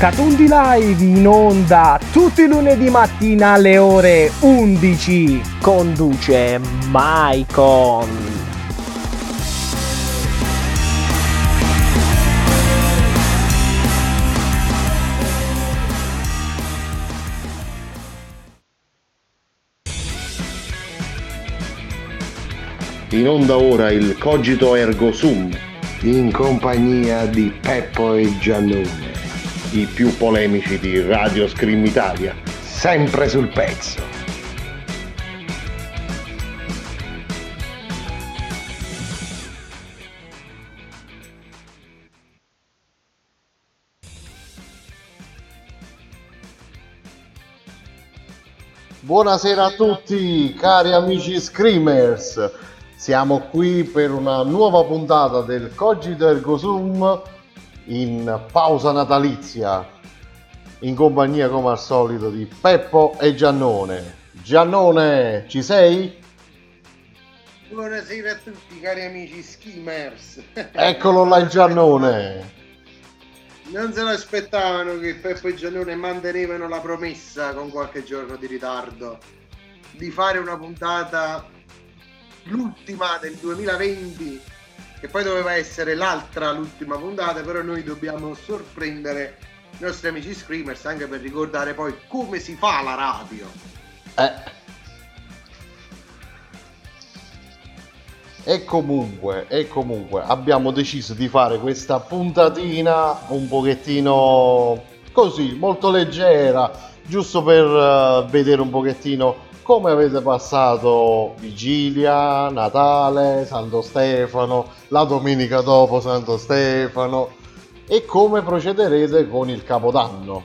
Catundi Live in onda tutti i lunedì mattina alle ore 11. Conduce Maicon. In onda ora il Cogito Ergo Sum in compagnia di Peppo e Giannone i più polemici di Radio Scream Italia. Sempre sul pezzo. Buonasera a tutti cari amici Screamers, siamo qui per una nuova puntata del Cogito Ergo Sum in pausa natalizia in compagnia come al solito di Peppo e Giannone. Giannone, ci sei? Buonasera a tutti cari amici skimmers. Eccolo là il Giannone. Non se lo aspettavano che Peppo e Giannone mantenevano la promessa con qualche giorno di ritardo di fare una puntata l'ultima del 2020 che poi doveva essere l'altra, l'ultima puntata, però noi dobbiamo sorprendere i nostri amici screamers anche per ricordare poi come si fa la radio. Eh. E comunque, e comunque abbiamo deciso di fare questa puntatina un pochettino così, molto leggera, giusto per uh, vedere un pochettino come avete passato vigilia, Natale, Santo Stefano, la domenica dopo Santo Stefano e come procederete con il Capodanno.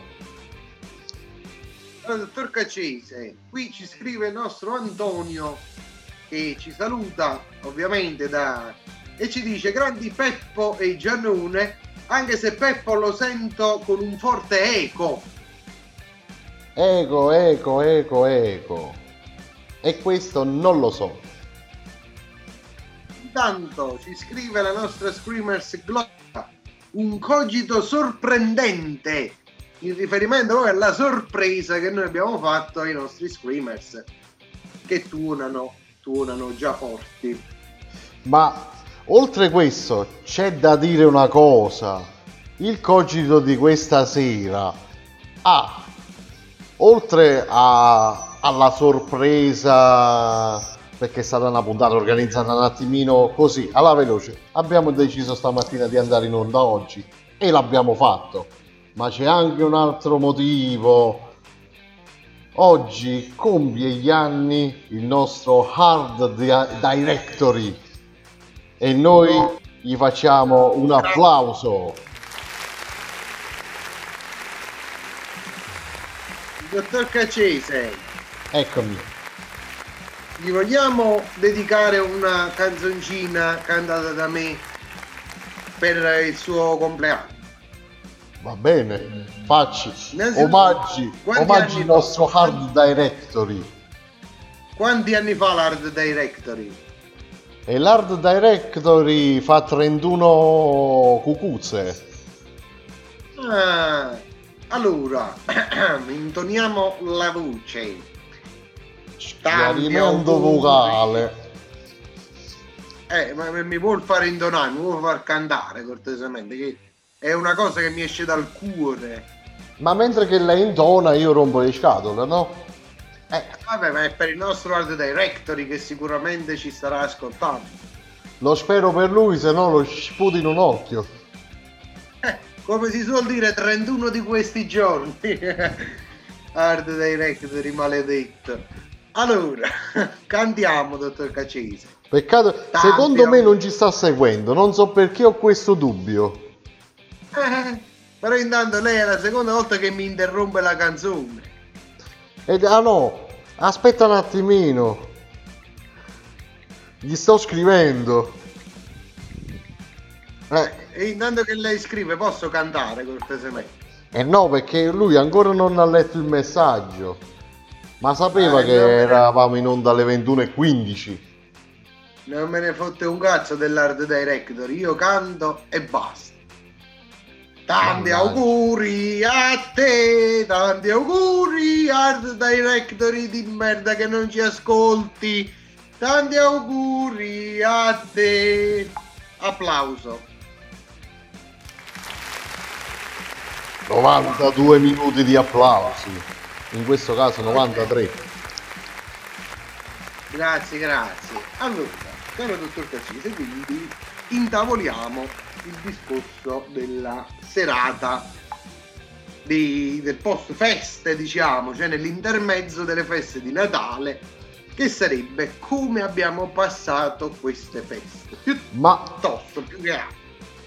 Allora, dottor Caccese, qui ci scrive il nostro Antonio che ci saluta ovviamente da... e ci dice grandi Peppo e Giannone anche se Peppo lo sento con un forte eco. Eco, eco, eco, eco. E questo non lo so. Intanto ci scrive la nostra Screamers Gloria un cogito sorprendente in riferimento alla sorpresa che noi abbiamo fatto ai nostri Screamers che tuonano, tuonano già forti. Ma oltre questo c'è da dire una cosa. Il cogito di questa sera ha, oltre a alla sorpresa perché è stata una puntata organizzata un attimino così alla veloce. Abbiamo deciso stamattina di andare in onda oggi e l'abbiamo fatto. Ma c'è anche un altro motivo. Oggi compie gli anni il nostro hard directory. E noi gli facciamo un applauso. Dottor Cacese Eccomi. Gli vogliamo dedicare una canzoncina cantata da me per il suo compleanno? Va bene, facci omaggi, omaggi il nostro hard directory. Quanti anni fa l'hard directory? E l'hard directory fa 31 cucuzze. Ah, allora, intoniamo la voce. Chiarimento vocale. Eh, ma mi vuol fare intonare, mi vuol far cantare cortesemente, che è una cosa che mi esce dal cuore. Ma mentre che lei intona io rompo le scatole, no? Eh, vabbè, ma è per il nostro art directory che sicuramente ci starà ascoltando. Lo spero per lui, se no lo sputi in un occhio. Eh, come si suol dire, 31 di questi giorni. art directory maledetto. Allora, cantiamo, dottor Cacese. Peccato, Tanti secondo me non ci sta seguendo, non so perché ho questo dubbio. Eh, però intanto lei è la seconda volta che mi interrompe la canzone. Ed, ah no, aspetta un attimino. Gli sto scrivendo. Eh, E intanto che lei scrive, posso cantare cortesemente? eh no, perché lui ancora non ha letto il messaggio. Ma sapeva Eh, che no, eravamo in onda alle 21.15. Non me ne fotte un cazzo dell'art director, io canto e basta. Tanti Mannaggia. auguri a te, tanti auguri art directory di merda che non ci ascolti. Tanti auguri a te. Applauso. 92 minuti di applausi. In questo caso 93. Grazie, grazie. Allora, caro dottor Caccese, quindi intavoliamo il discorso della serata di- del post feste, diciamo, cioè nell'intermezzo delle feste di Natale, che sarebbe come abbiamo passato queste feste. Ma Piuttosto, più che altro.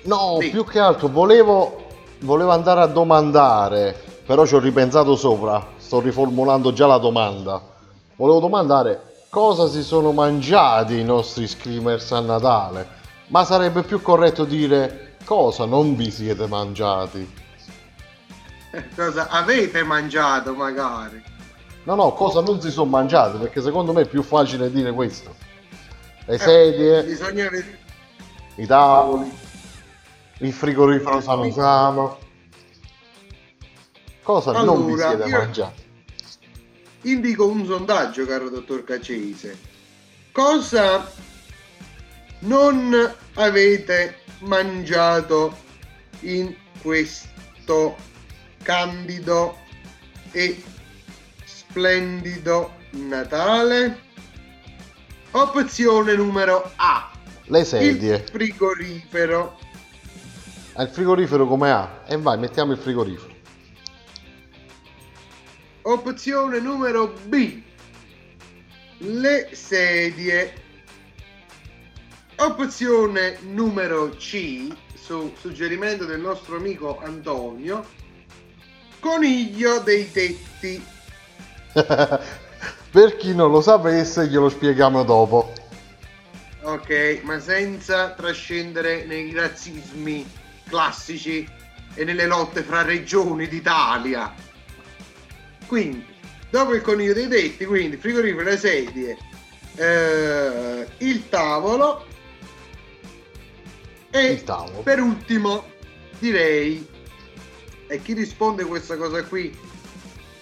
no, Sì. più che altro volevo, volevo andare a domandare, però ci ho ripensato sopra. Sto riformulando già la domanda. Volevo domandare cosa si sono mangiati i nostri screamers a Natale. Ma sarebbe più corretto dire cosa non vi siete mangiati. Cosa avete mangiato magari? No, no, cosa non si sono mangiati, perché secondo me è più facile dire questo. Le Eh, sedie, Bisogna i tavoli, il frigorifero sano sano. Cosa non vi Allora, siete io- mangiati? Indico un sondaggio, caro dottor Cacese. Cosa non avete mangiato in questo candido e splendido Natale? Opzione numero A. Le Il sedie. frigorifero. Ha il frigorifero come ha? E vai, mettiamo il frigorifero. Opzione numero B. Le sedie. Opzione numero C, su suggerimento del nostro amico Antonio, coniglio dei tetti. per chi non lo sapesse, glielo spieghiamo dopo. Ok, ma senza trascendere nei razzismi classici e nelle lotte fra regioni d'Italia. Quindi, dopo il coniglio dei tetti, quindi frigorifero, le sedie, eh, il tavolo e Il tavolo. per ultimo direi e chi risponde questa cosa qui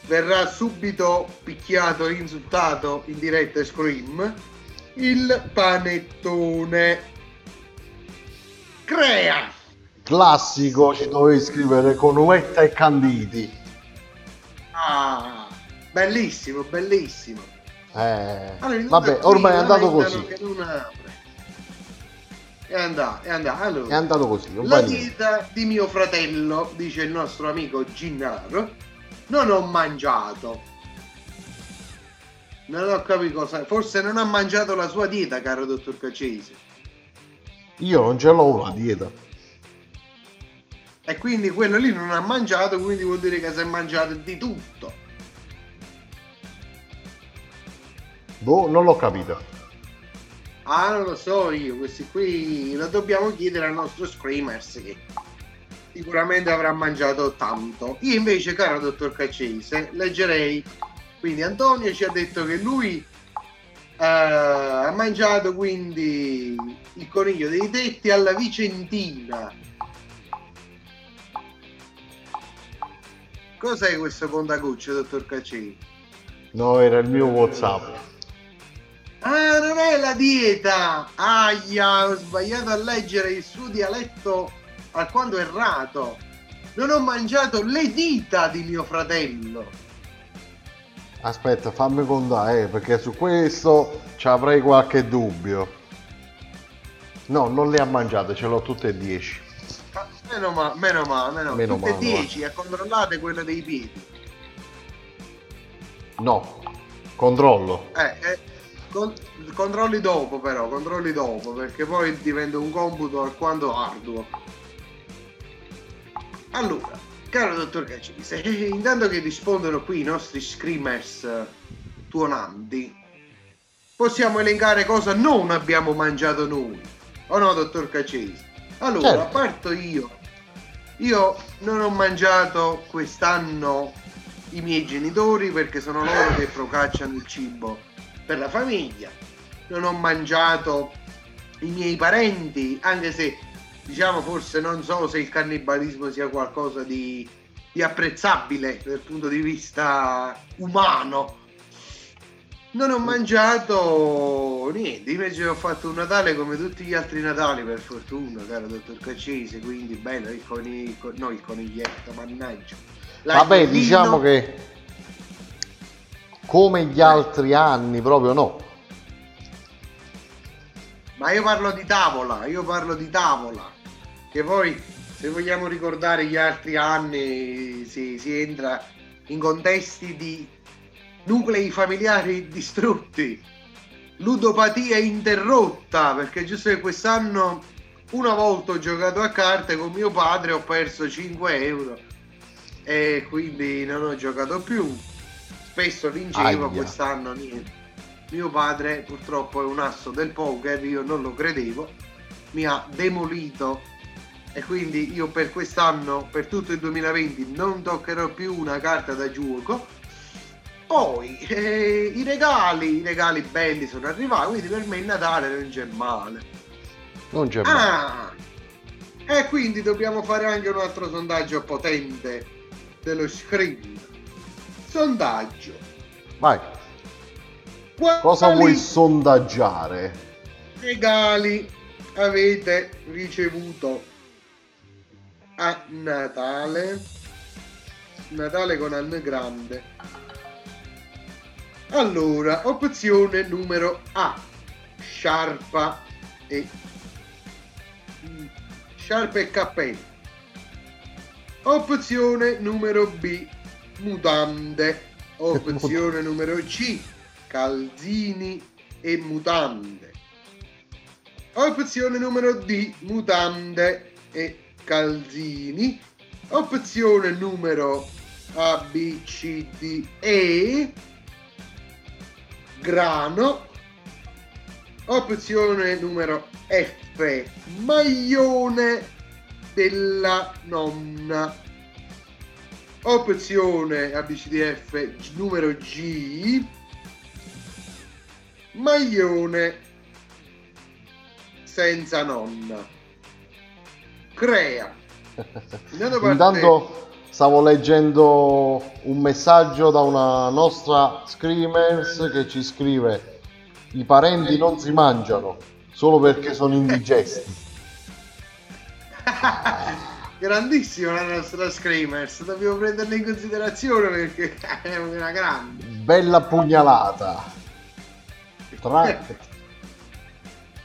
verrà subito picchiato e insultato in diretta e scream il panettone crea Classico, ci dovevi scrivere con uvetta e canditi. Ah, bellissimo bellissimo Eh, Allora, vabbè, ormai è andato così. è andato è andato allora È andato così. La dieta di mio fratello, dice il nostro amico Ginnaro, non ho mangiato. Non ho capito cosa. Forse non ha mangiato la sua dieta, caro dottor Cacesi. Io non ce l'ho una dieta. E quindi quello lì non ha mangiato, quindi vuol dire che si è mangiato di tutto. Boh, non l'ho capito. Ah, non lo so io, questi qui lo dobbiamo chiedere al nostro Screamers che sicuramente avrà mangiato tanto. Io invece, caro dottor Caccese, leggerei. Quindi Antonio ci ha detto che lui eh, ha mangiato quindi il coniglio dei tetti alla Vicentina. Cos'è questo pontacuccio, dottor Caccese? No, era il mio WhatsApp. Ah, non è la dieta! Aia, ho sbagliato a leggere il suo dialetto alquanto errato. Non ho mangiato le dita di mio fratello. Aspetta, fammi contare, eh, perché su questo ci avrei qualche dubbio. No, non le ha mangiate, ce l'ho tutte e dieci. Meno male, meno male, meno. Meno Tutte male, 10, e controllate quella dei piedi. No, controllo. Eh, eh, con- controlli dopo però, controlli dopo, perché poi diventa un computo alquanto arduo. Allora, caro dottor Cacise, eh, intanto che rispondono qui i nostri screamers eh, tuonanti, possiamo elencare cosa non abbiamo mangiato noi. O no, dottor Cacese? Allora, Certo. a parto io, io non ho mangiato quest'anno i miei genitori perché sono loro che procacciano il cibo per la famiglia. Non ho mangiato i miei parenti, anche se diciamo forse non so se il cannibalismo sia qualcosa di, di apprezzabile dal punto di vista umano. Non ho mangiato niente, invece ho fatto un Natale come tutti gli altri Natali per fortuna, caro dottor Caccese, quindi bello il coniglio, no il coniglietto, mannaggia. Vabbè, diciamo che come gli altri anni, proprio no. Ma io parlo di tavola, io parlo di tavola. Che poi, se vogliamo ricordare gli altri anni, si, si entra in contesti di nuclei familiari distrutti, ludopatia interrotta, perché giusto che quest'anno una volta ho giocato a carte con mio padre ho perso 5 euro e quindi non ho giocato più. Spesso vincevo, quest'anno niente. Mio padre purtroppo è un asso del poker, io non lo credevo, mi ha demolito e quindi io per quest'anno, per tutto il 2020, non toccherò più una carta da gioco. Poi eh, i regali, i regali belli sono arrivati, quindi per me il Natale non c'è male. Non c'è male. Ah! E quindi dobbiamo fare anche un altro sondaggio potente dello screen. Sondaggio. Vai, Quali cosa vuoi sondaggiare? regali avete ricevuto a Natale? Natale con Anne Grande. Allora, opzione numero A. Sciarpa e sciarpe e cappello. Opzione numero B. Mutande. Opzione numero C. Calzini e mutande. Opzione numero D. Mutande e calzini. Opzione numero A, B, C, D, E. Grano. Opzione numero F. Maglione della nonna. Opzione ABCDF numero G. Maglione senza nonna. Crea. Intanto stavo leggendo un messaggio da una nostra screamers che ci scrive i parenti non si mangiano solo perché sono indigesti. Grandissima la nostra Screamers, dobbiamo prenderla in considerazione perché è una grande. Bella pugnalata. Tra-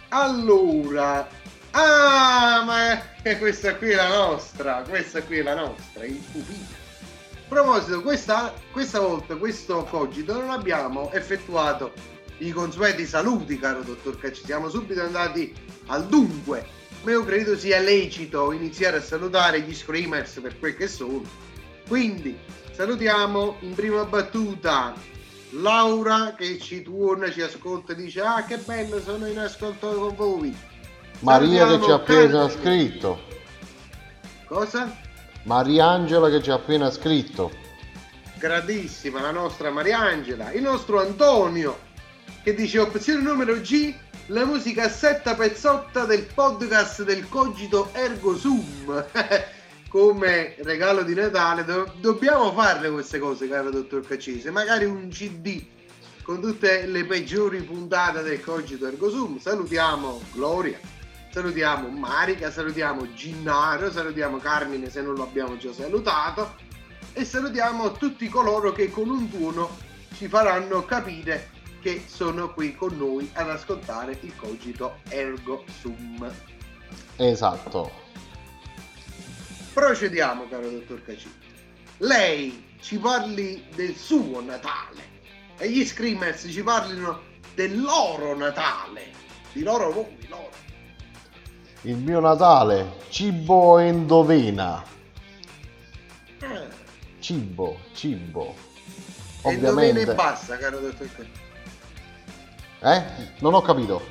Allora, ah, ma è- questa qui è la nostra, questa qui è la nostra, il pupino. A proposito, questa, questa volta, questo cogito, non abbiamo effettuato i consueti saluti, caro dottor Cacci, siamo subito andati al dunque. Ma io credo sia lecito iniziare a salutare gli screamers per quel che sono. Quindi, salutiamo in prima battuta Laura che ci tuona, ci ascolta e dice ah che bello sono in ascolto con voi. Maria che Salutiamo ci ha appena Carlo. scritto. Cosa? Mariangela che ci ha appena scritto. Gradissima la nostra Mariangela, il nostro Antonio che dice opzione numero G la musica setta pezzotta del podcast del Cogito Ergo Sum come regalo di Natale do- dobbiamo farle queste cose caro dottor Caccese magari un CD con tutte le peggiori puntate del Cogito Ergo Sum salutiamo Gloria salutiamo Marica salutiamo Ginnaro salutiamo Carmine se non lo abbiamo già salutato e salutiamo tutti coloro che con un tuono ci faranno capire che sono qui con noi ad ascoltare il cogito ergo sum. Esatto. Procediamo, caro dottor Cacini. Lei ci parli del suo Natale e gli screamers ci parlino del loro Natale. Di loro voi, loro. Il mio Natale, cibo endovena. cibo, cibo. Endovena e Ovviamente. basta, caro dottor Cacciese. Eh? Non ho capito.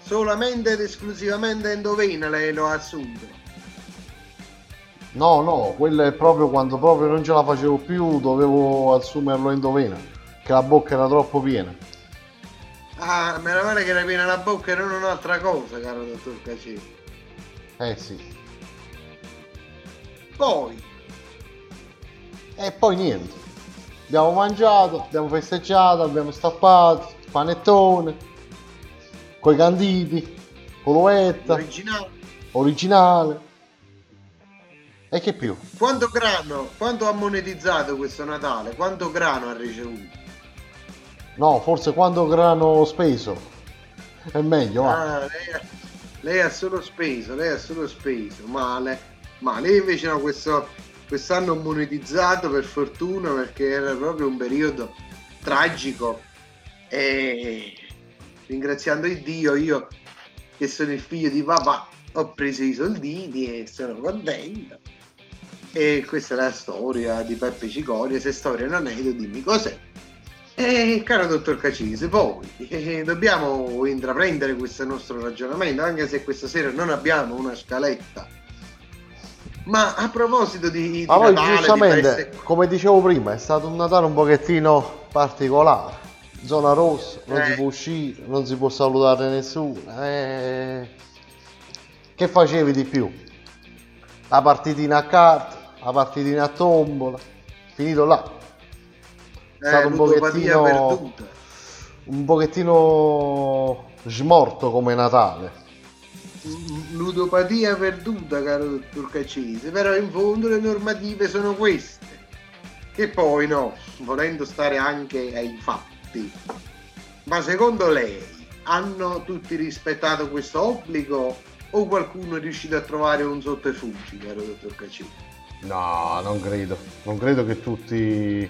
Solamente ed esclusivamente endovena lei lo ha assunto. No, no, quello è proprio quando proprio non ce la facevo più, dovevo assumerlo endovena, che la bocca era troppo piena. Ah, meno male che era piena la bocca e non un'altra cosa, caro dottor Cacciese. Eh sì. Poi, E poi niente. Abbiamo mangiato, abbiamo festeggiato, abbiamo stappato, panettone, coi canditi, coluetta, l'originale. originale. E che più? Quanto grano, quanto ha monetizzato questo Natale? Quanto grano ha ricevuto? No, forse quando grano speso. È meglio. Ah, lei, lei ha solo speso, lei ha solo speso, male. Ma lei invece no, questo, quest'anno monetizzato per fortuna perché era proprio un periodo tragico e ringraziando il Dio io che sono il figlio di papà ho preso i soldini e sono contento. E questa è la storia di Peppe Cicoria, se storia non è, dimmi cos'è. E caro dottor Cacise, poi eh, dobbiamo intraprendere questo nostro ragionamento, anche se questa sera non abbiamo una scaletta. Ma a proposito di, di Ma poi Natale, di giustamente, feste, come dicevo prima, è stato un Natale un pochettino particolare. Zona rossa, non Eh. si può uscire, non si può salutare nessuno. eh. Che facevi di più? La partitina a carte, la partitina a tombola, finito là. È stato un eh, pochettino, perduta. un pochettino smorto come Natale. ludopatia perduta, caro dottor Cacese, però in fondo le normative sono queste. Che poi no, volendo stare anche ai fatti. Ma secondo lei hanno tutti rispettato questo obbligo o qualcuno è riuscito a trovare un sotterfugio, caro dottor Cacese? No, non credo. Non credo che tutti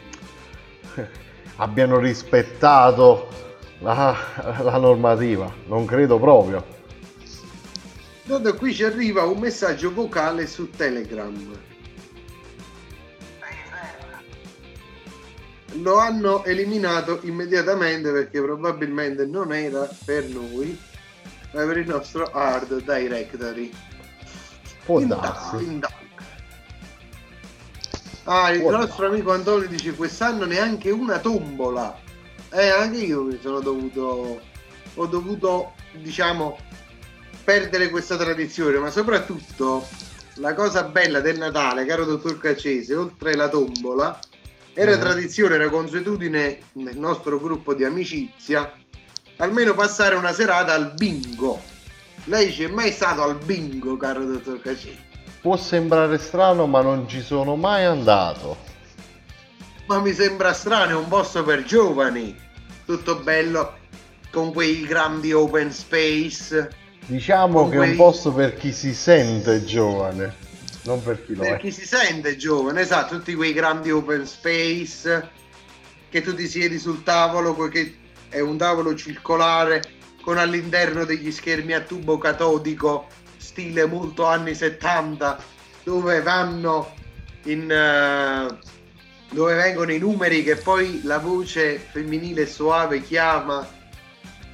abbiano rispettato la, la normativa. Non credo proprio. Dopo qui ci arriva un messaggio vocale su Telegram. Lo hanno eliminato immediatamente perché probabilmente non era per noi, ma per il nostro hard directory. Può darsi. Ah, il Può nostro amico Antonio dice quest'anno neanche una tombola. Eh, anche io mi sono dovuto, ho dovuto, diciamo, perdere questa tradizione, ma soprattutto la cosa bella del Natale, caro dottor Cacese, oltre la tombola, era Eh. tradizione, era consuetudine nel nostro gruppo di amicizia, almeno passare una serata al bingo. Lei ci è mai stato al bingo, caro dottor Cacese? Può sembrare strano, ma non ci sono mai andato. Ma mi sembra strano, è un posto per giovani, tutto bello, con quei grandi open space, Diciamo che è un posto per chi si sente giovane, non per chi lo per è. chi si sente giovane, esatto, tutti quei grandi open space, che tu ti siedi sul tavolo, che è un tavolo circolare con all'interno degli schermi a tubo catodico, stile molto anni 70, dove vanno in... eh, dove vengono i numeri che poi la voce femminile suave chiama.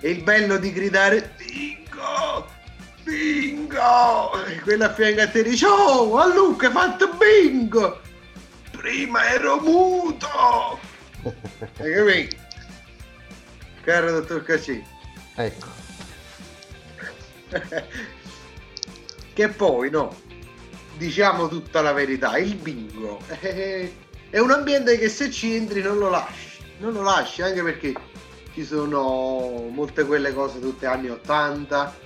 E il bello di gridare bingo! Bingo! E quella a fianco a te dice oh a Luca hai fatto bingo! Prima ero muto! Hai capito? Caro dottor Cacci Ecco, che poi no diciamo tutta la verità il bingo. È un ambiente che se ci entri non lo lasci non lo lasci anche perché ci sono molte quelle cose tutte anni 80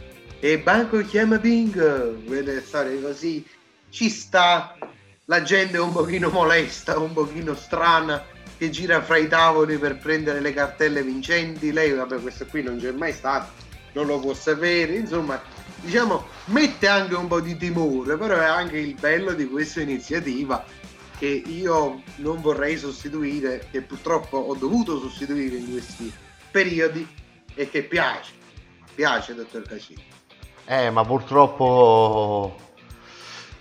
e banco chiama bingo quelle storie così ci sta. La gente un pochino molesta un pochino strana che gira fra i tavoli per prendere le cartelle vincenti. Lei vabbè questo qui non c'è mai stato non lo può sapere insomma diciamo mette anche un po' di timore però è anche il bello di questa iniziativa che io non vorrei sostituire che purtroppo ho dovuto sostituire in questi periodi e che piace piace dottor Cacini eh, ma purtroppo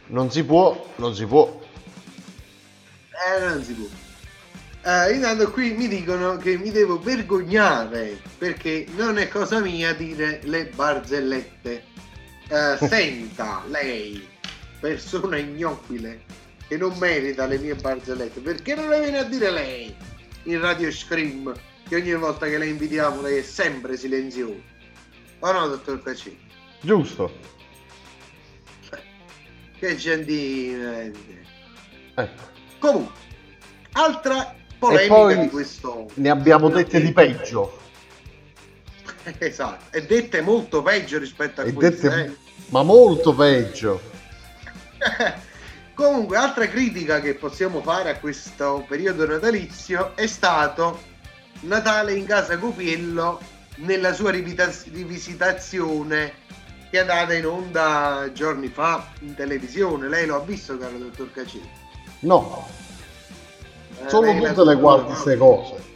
non si può, non si può. Eh, non si può. Eh, intanto qui mi dicono che mi devo vergognare perché non è cosa mia dire le barzellette. Eh, senta, lei, persona ignobile, che non merita le mie barzellette, perché non le viene a dire lei in Radio Scream che ogni volta che la invitiamo lei è sempre silenzioso? O no, dottor Caccini? Giusto. Che gentile. Ecco. Comunque, altra polemica poi di questo. ne abbiamo dette di peggio. Esatto, e dette molto peggio rispetto a E queste. dette- eh. Ma molto peggio. Comunque, altra critica che possiamo fare a questo periodo natalizio è stato Natale in casa Copiello nella sua rivita- rivisitazione che è andata in onda giorni fa in televisione. Lei lo ha visto, caro dottor Cacini? No, Eh, solo tu te le guardi queste cose.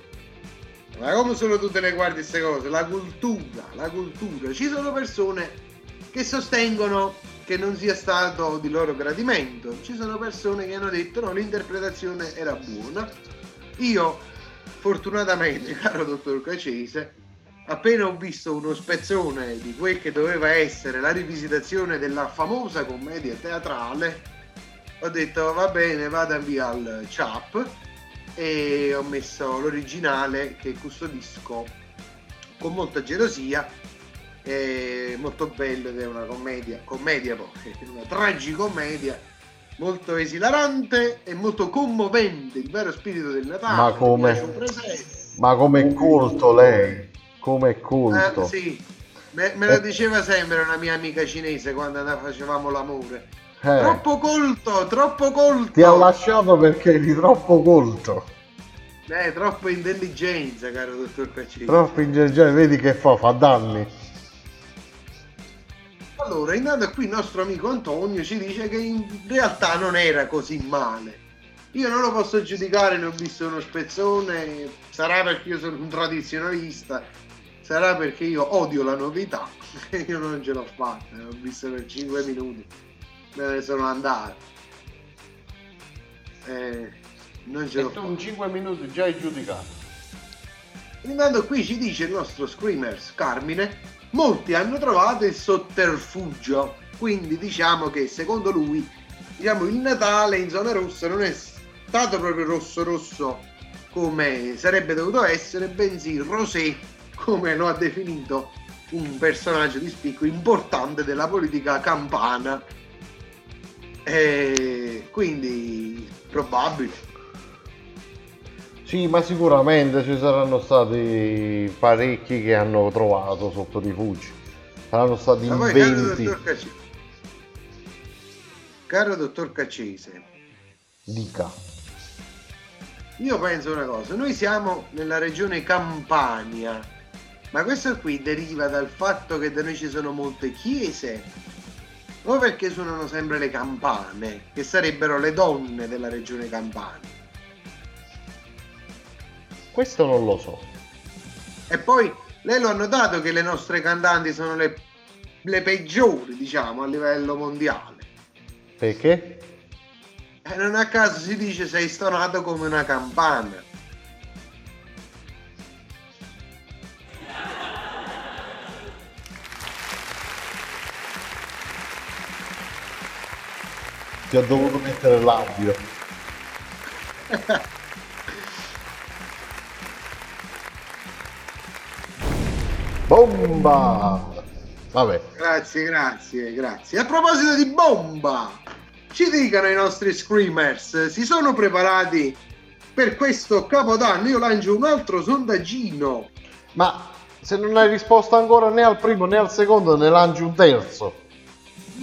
Ma come solo tu te le guardi queste cose? La cultura, la cultura. Ci sono persone che sostengono che non sia stato di loro gradimento. Ci sono persone che hanno detto no, l'interpretazione era buona. Io, fortunatamente, caro dottor Cacese, appena ho visto uno spezzone di quel che doveva essere la rivisitazione della famosa commedia teatrale, ho detto va bene, vado via al CHAP e ho messo l'originale che custodisco con molta gelosia è molto bello ed è una commedia commedia poi una tragicommedia molto esilarante e molto commovente il vero spirito del Natale Ma come? Ma come colto lei? Come colto? Eh, sì me, me lo diceva sempre una mia amica cinese quando facevamo l'amore Eh, troppo colto troppo colto ti ha lasciato perché eri troppo colto. eh, troppo intelligenza caro dottor Pacini Troppo intelligente, vedi che fa? Fa danni. Allora, intanto qui il nostro amico Antonio ci dice che in realtà non era così male. Io non lo posso giudicare, ne ho visto uno spezzone, sarà perché io sono un tradizionalista, sarà perché io odio la novità, io non ce l'ho fatta, l'ho visto per 5 minuti, me ne sono andato. Eh, non ce l'ho fatta. in 5 minuti già hai giudicato. Intanto qui ci dice il nostro Screamers Carmine, molti hanno trovato il sotterfugio, quindi diciamo che secondo lui diciamo, il Natale in zona rossa non è stato proprio rosso rosso come sarebbe dovuto essere, bensì rosé come lo ha definito un personaggio di spicco importante della politica campana. E quindi probabile. Sì, ma sicuramente ci saranno stati parecchi che hanno trovato sotto rifugi. Saranno stati Ma poi, caro inventi. dottor Cacese, caro dottor Caccese, Dica. io penso una cosa, noi siamo nella regione Campania, ma questo qui deriva dal fatto che da noi ci sono molte chiese o perché suonano sempre le campane, che sarebbero le donne della regione Campania. Questo non lo so. E poi lei lo ha notato che le nostre cantanti sono le, le peggiori, diciamo, a livello mondiale. Perché? E non a caso si dice sei stonato come una campana. Ti ho dovuto mettere l'audio. Bomba! Vabbè, Grazie, grazie, grazie. A proposito di bomba, ci dicano i nostri screamers, si sono preparati per questo capodanno? Io lancio un altro sondaggino. ma se non hai risposto ancora né al primo né al secondo, ne lanci un terzo.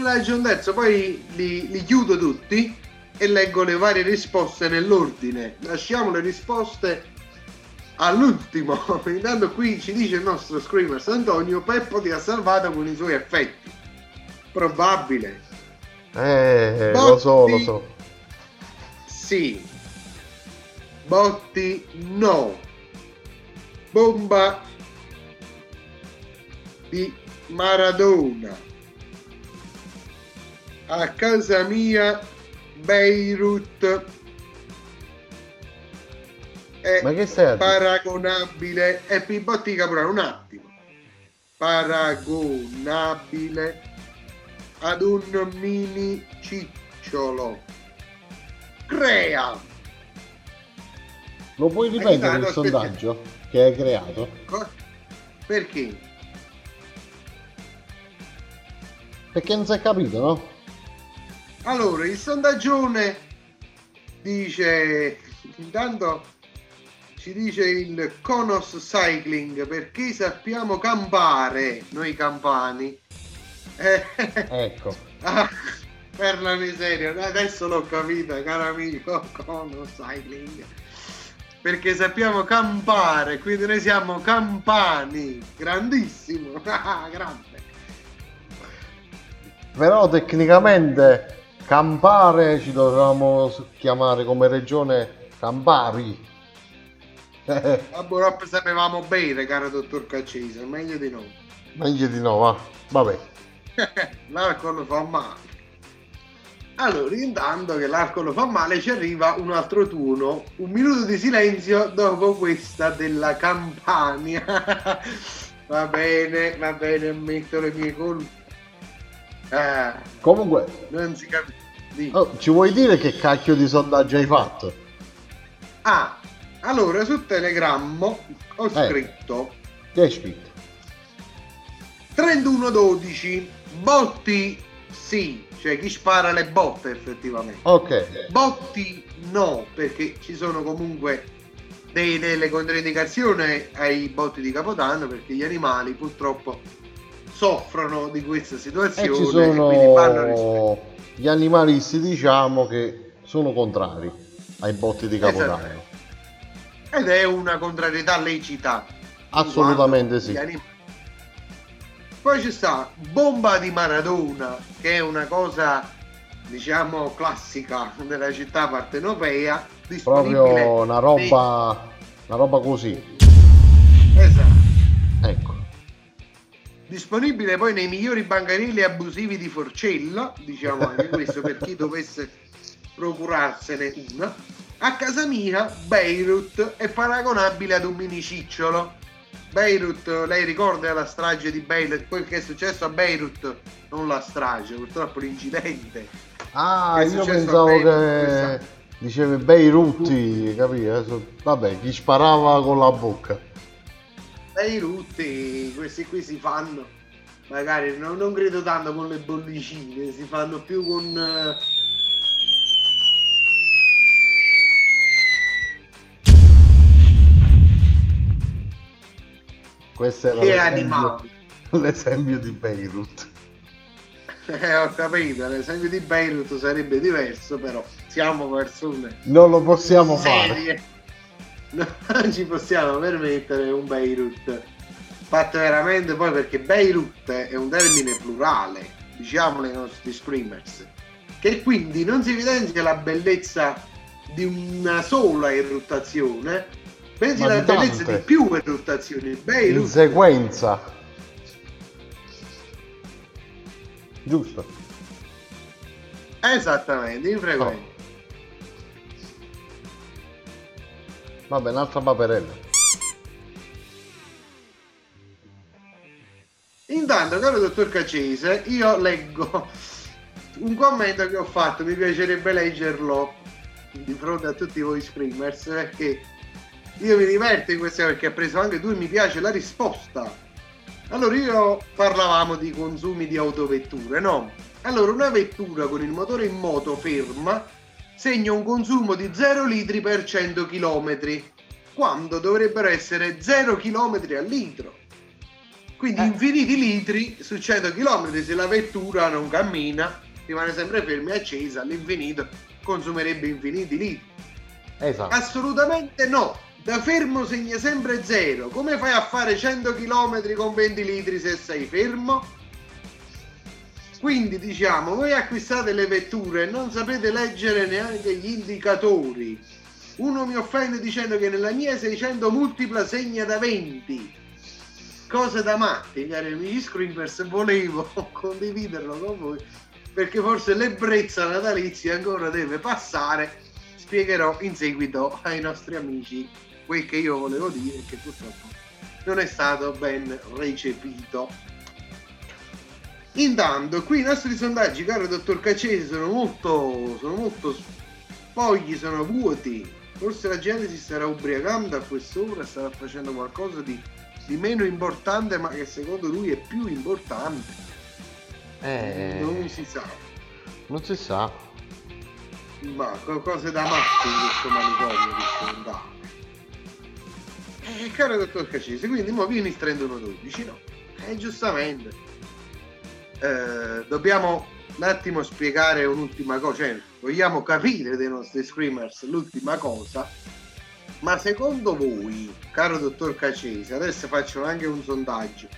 Lancio un terzo, poi li, li chiudo tutti e leggo le varie risposte nell'ordine. Lasciamo le risposte all'ultimo. Intanto qui ci dice il nostro screamers Antonio, Peppo ti ha salvato con i suoi effetti. Probabile. Eh, lo so, lo so. Sì. Botti no. Bomba di Maradona. A casa mia Beirut è Ma che dire? paragonabile e Pibotti Caporale un attimo paragonabile ad un mini cicciolo crea Lo puoi ripetere il sondaggio che hai creato? Perché Perché non si è capito, no? Allora il sondaggione dice intanto ci dice il Conos Cycling perché sappiamo campare noi campani Eh, Ecco. Ah, per la miseria, adesso l'ho capita, caro amico, con cycling. Perché sappiamo campare, quindi noi siamo campani. Grandissimo, grande. Però tecnicamente Campare ci dovremmo chiamare come regione Campari. A Borop sapevamo bene, caro dottor Caccese, meglio di noi. Meglio di no, va. Vabbè. L'alcol fa male. Allora, intanto che l'alcol fa male, ci arriva un altro turno. Un minuto di silenzio dopo questa della Campania. va bene, va bene, ammetto le mie colpe. Ah, Comunque, non si capisce. oh, ci vuoi dire che cacchio di sondaggio hai fatto? Ah, allora su Telegram ho Eh. scritto Che hai scritto? 3112 botti sì, cioè chi spara le botte effettivamente. Ok. Botti no, perché ci sono comunque dei- delle controindicazioni ai botti di Capodanno perché gli animali purtroppo soffrono di questa situazione ci e vanno rispetto. sono gli animalisti, diciamo, che sono contrari ai botti di Capodanno. Ed è una contrarietà lecita. Assolutamente sì. quanto gli anim- Poi ci sta Bomba di Maradona, che è una cosa diciamo classica della città partenopea, Proprio una roba, una roba così. nei- esatto. Disponibile poi nei migliori bancarelli abusivi di Forcella, diciamo anche questo per chi dovesse procurarsene una. A casa mia, Beirut è paragonabile ad un mini cicciolo. Beirut, lei ricorda la strage di Beirut, quel che è successo a Beirut, non la strage, purtroppo l'incidente. Ah, io pensavo Beirut che dicevi Beirutti, capito? Vabbè, chi sparava con la bocca. Beirut, eh, questi qui si fanno, magari non, non credo tanto con le bollicine, si fanno più con... eh, Questo era l'esempio, l'esempio di Beirut. Eh, ho capito, l'esempio di Beirut sarebbe diverso, però siamo persone Non lo possiamo fare. Non ci possiamo permettere un Beirut. Fatto veramente poi perché Beirut è un termine plurale, diciamolo ai nostri screamers, che quindi non si evidenzia la bellezza di una sola eruttazione, bensì la di bellezza tante. di più eruttazioni. In Beirut sequenza. Giusto. esattamente, infrequente. Vabbè, un'altra paperella. Intanto, caro dottor Caccese, io leggo un commento che ho fatto, mi piacerebbe leggerlo di fronte a tutti voi screamers, perché io mi diverto in questa perché ha preso anche tu e mi piace la risposta. Allora, io parlavamo di consumi di autovetture, no? Allora, una vettura con il motore in moto ferma segna un consumo di 0 litri per 100 km, quando dovrebbero essere 0 km al litro. Quindi Eh. infiniti litri su 100 km se la vettura non cammina, rimane sempre ferma e accesa all'infinito, consumerebbe infiniti litri. Esatto. Assolutamente no. Da fermo segna sempre zero. Come fai a fare 100 km con 20 litri se sei fermo? Quindi diciamo, voi acquistate le vetture e non sapete leggere neanche gli indicatori. Uno mi offende dicendo che nella mia 600 multipla segna da 20. Cosa da matti, cari amici screamers, volevo condividerlo con voi perché forse l'ebbrezza natalizia ancora deve passare. Spiegherò in seguito ai nostri amici quel che io volevo dire che purtroppo non è stato ben recepito. Intanto, qui i nostri sondaggi, caro dottor Cacesi, sono molto, sono molto spogli, sono vuoti. Forse la gente si starà ubriacando a quest'ora, starà facendo qualcosa di, di meno importante, ma che secondo lui è più importante. Eh, Non si sa. non si sa. Ma co- cose da matti in questo manicomio di sondaggi. Eh, caro dottor Cacesi, quindi mo vieni il 31-12, no? Eh, giustamente. Eh, dobbiamo un attimo spiegare un'ultima cosa, cioè vogliamo capire dei nostri screamers l'ultima cosa, ma secondo voi, caro dottor Cacesi, adesso faccio anche un sondaggio,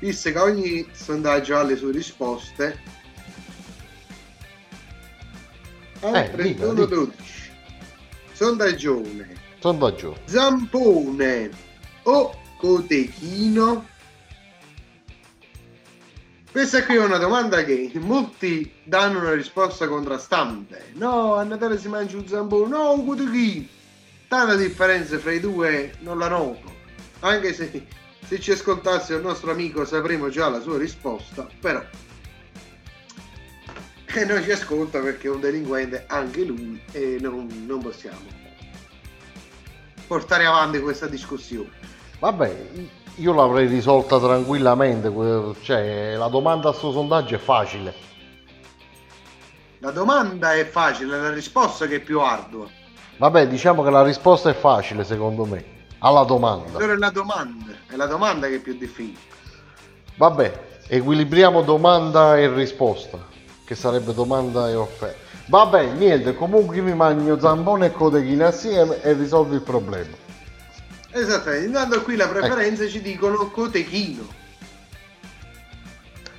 visto che ogni sondaggio ha le sue risposte, al Eh, dica, 31-12, sondaggione, Sondaggio. zampone o cotechino? Questa qui è una domanda che molti danno una risposta contrastante. No, a Natale si mangia un zampone, no, un cotechino. Tanta differenza fra i due non la noto. Anche se, se ci ascoltasse il nostro amico sapremo già la sua risposta, però... E non ci ascolta perché è un delinquente anche lui e non, non possiamo portare avanti questa discussione. Vabbè, io l'avrei risolta tranquillamente. Cioè, la domanda a sto sondaggio è facile. La domanda è facile, la risposta che è più ardua. Vabbè, diciamo che la risposta è facile secondo me. Alla domanda. Allora è la domanda, è la domanda che è più difficile. Vabbè, equilibriamo domanda e risposta. Che sarebbe domanda e offerta. Vabbè, niente, comunque mi mangio zampone e codechina assieme e risolvi il problema. Esattamente, intanto qui la preferenza ci dicono cotechino.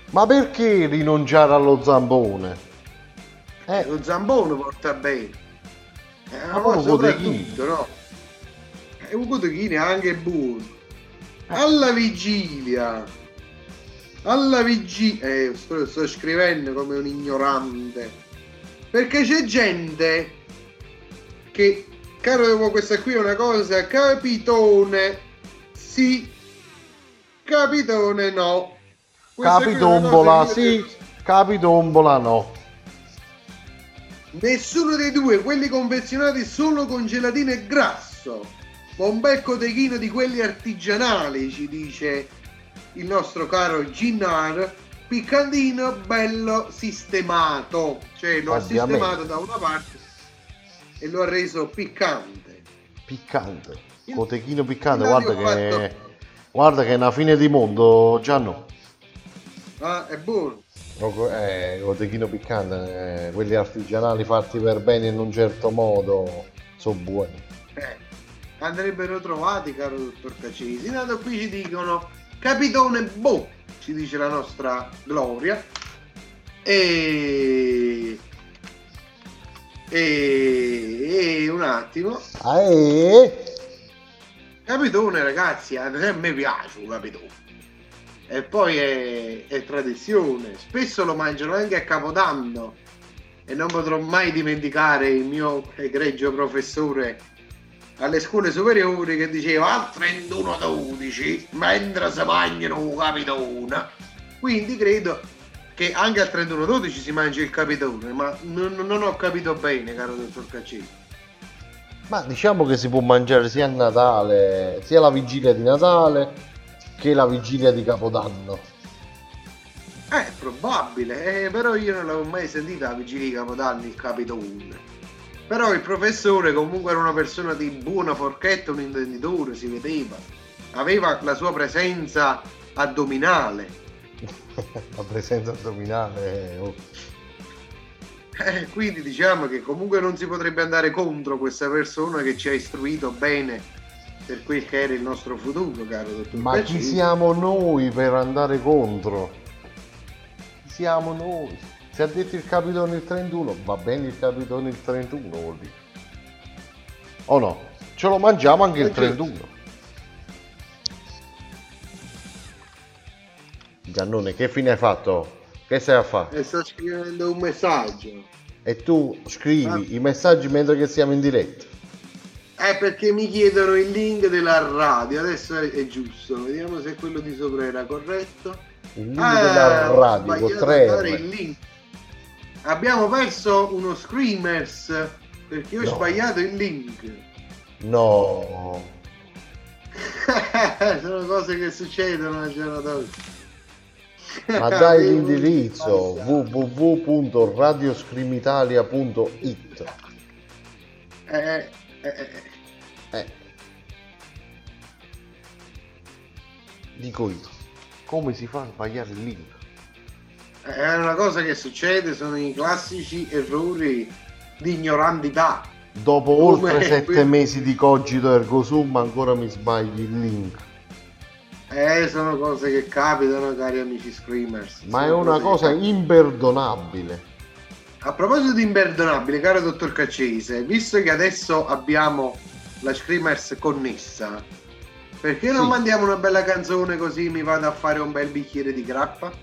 Ma perché rinunciare allo zampone? Eh, Lo zambone porta bene. Eh, Ma ma un soprattutto, no? È un cotechino è anche buono. Alla vigilia. Alla vigilia. Eh, sto, sto scrivendo come un ignorante. Perché c'è gente che, caro, questa qui è una cosa, capitone, sì, capitone no. Questa capitombola che sì, capitombola no. Nessuno dei due, quelli confezionati solo con gelatino e grasso. Ma un bel cotechino di quelli artigianali, ci dice il nostro caro Ginnar. Piccantino, bello sistemato. Cioè lo ha sistemato da una parte e lo ha reso piccante. Piccante. Cotechino piccante, guarda che... fatto- Guarda che è una fine di mondo, già no. Ah, è buono. Eh, cotechino piccante, eh, quelli artigianali fatti per bene in un certo modo, sono buoni. Eh, andrebbero trovati, caro dottor Cacesi. Intanto qui ci dicono Capitone Bo, ci dice la nostra Gloria. E... E... e un attimo. Ah? Capitone, ragazzi, a me piace un capitone. E poi è, è tradizione. Spesso lo mangiano anche a Capodanno. E non potrò mai dimenticare il mio egregio professore alle scuole superiori che diceva al 31-12 mentre si mangiano un capitone. Quindi credo che anche al 31-12 si mangia il capitone, ma non, non ho capito bene, caro dottor Caccini. Ma diciamo che si può mangiare sia a Natale, sia la vigilia di Natale che la vigilia di Capodanno. Eh, probabile, eh, però io non l'avevo mai sentita la vigilia di Capodanno il capitone. Però il professore comunque era una persona di buona forchetta, un intenditore, si vedeva. Aveva la sua presenza addominale. La presenza addominale. oh. Eh, quindi diciamo che comunque non si potrebbe andare contro questa persona che ci ha istruito bene per quel che era il nostro futuro, caro dottor Ma chi Caccini. siamo noi per andare contro? Chi siamo noi? Se ha detto il capitone il 31, va bene il capitone il 31 vuol dire. O no? Ce lo mangiamo anche il Eh, certo. 31. Giannone, che fine hai fatto? Che stai a fare? E sto scrivendo un messaggio. E tu scrivi Ah. i messaggi mentre che siamo in diretta. Eh, perché mi chiedono il link della radio, adesso è, è giusto, vediamo se quello di sopra era corretto. Il link Ah, della radio con sbagliato a 3 dare il link. Abbiamo perso uno Screamers perché ho No. sbagliato il link. No. Sono cose che succedono al giorno d'oggi. Ma dai l'indirizzo www.radioscrimitalia.it Eh, eh, eh, Eh. Dico io. Come si fa a sbagliare il link? eh, è una cosa che succede, sono i classici errori di ignorantità. Dopo Come- oltre sette mesi di cogito ergo sum ancora mi sbagli il link. Eh, sono cose che capitano, cari amici screamers. Ma è Sono una cose cosa imperdonabile. A proposito di imperdonabile, caro dottor Caccese, visto che adesso abbiamo la Screamers connessa, perché non Sì. mandiamo una bella canzone così mi vado a fare un bel bicchiere di grappa?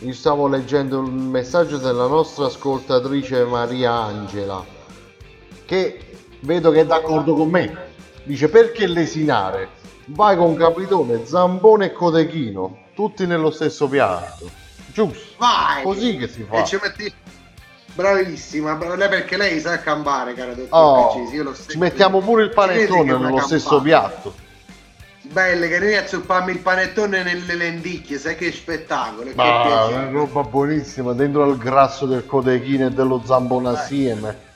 Io stavo leggendo il messaggio della nostra ascoltatrice Maria Angela, che vedo che è d'accordo con me. Dice perché lesinare? Vai con Capitone, Zambone e Codechino, tutti nello stesso piatto. Giusto, Vai! così che si fa. E ci metti... Bravissima, bra- lei perché lei sa campare, caro dottor Oh, Caccese. Io l'ho ci sempre- mettiamo pure il Ci che è panettone nello stesso campana? piatto. Belle, che noi azzuppiamo il panettone nelle lenticchie, sai che spettacolo, che Ma è piacere. una roba buonissima, dentro al grasso del Codechino e dello Zambone assieme.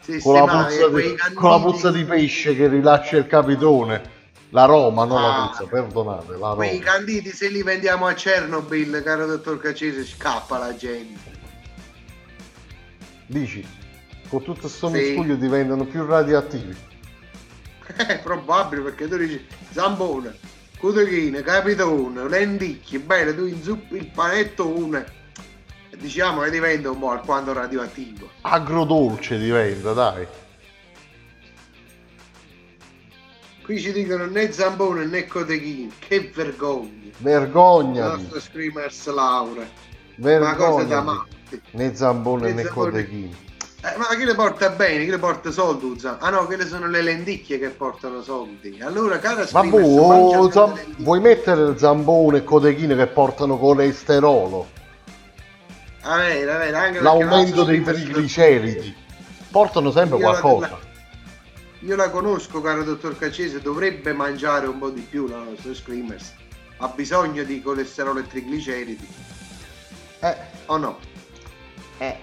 Sì, con, sì, la puzza di, cannini- con la puzza di pesce che rilascia il capitone. La Roma, non la Ah. puzza, perdonate, la Quei Roma. canditi se li vendiamo a Chernobyl, caro dottor Caccese, scappa la gente. Dici, con tutto questo Sì. miscuglio diventano più radioattivi. È probabile perché tu dici Zambone, Cutechino, Capitone, lenticchie, bene, tu inzuppi il panetto uno e diciamo che diventa un po' alquanto radioattivo. Agrodolce diventa, dai. Qui ci dicono né Zambone né Cotechino, che vergogna. Il Vergognati, nostro Screamers Laura, una cosa da vergognati. matti. Né Zambone Né né. Codechino. Eh, ma chi le porta bene? Chi le porta soldi? Ah no, quelle sono le lenticchie che portano soldi. Allora, cara Ma boh, oh, Zam- vuoi mettere il Zambone e Codechino che portano colesterolo? Ah, vero, vero, anche L'aumento la- dei trigliceridi. Portano sempre qualcosa. Io la conosco, caro dottor Caccese, dovrebbe mangiare un po' di più la nostra Screamers. Ha bisogno di colesterolo e trigliceridi, Eh, o no? eh,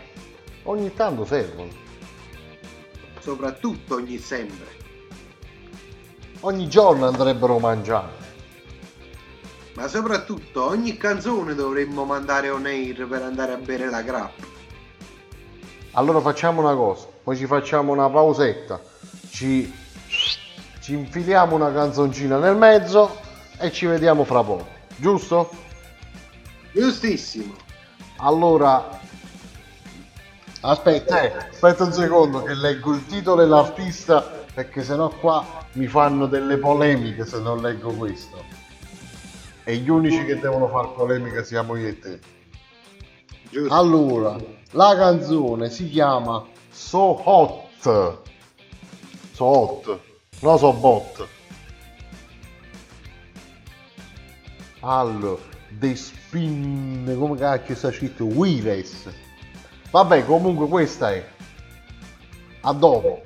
ogni tanto servono. Soprattutto ogni sempre. Ogni giorno andrebbero mangiati. Ma soprattutto ogni canzone dovremmo mandare on air per andare a bere la grappa. Allora facciamo una cosa, poi ci facciamo una pausetta, ci, ci infiliamo una canzoncina nel mezzo e ci vediamo fra poco, giusto? Giustissimo. Allora, aspetta, eh, aspetta un secondo che leggo il titolo e l'artista perché sennò qua mi fanno delle polemiche se non leggo questo. E gli unici che devono fare polemica siamo io e te. Giusto. Allora, la canzone si chiama So Hot. So Hot, no So Bot. Allora, The Spin, come cacchio sta scritto? Wiles. Vabbè, comunque questa è. A dopo.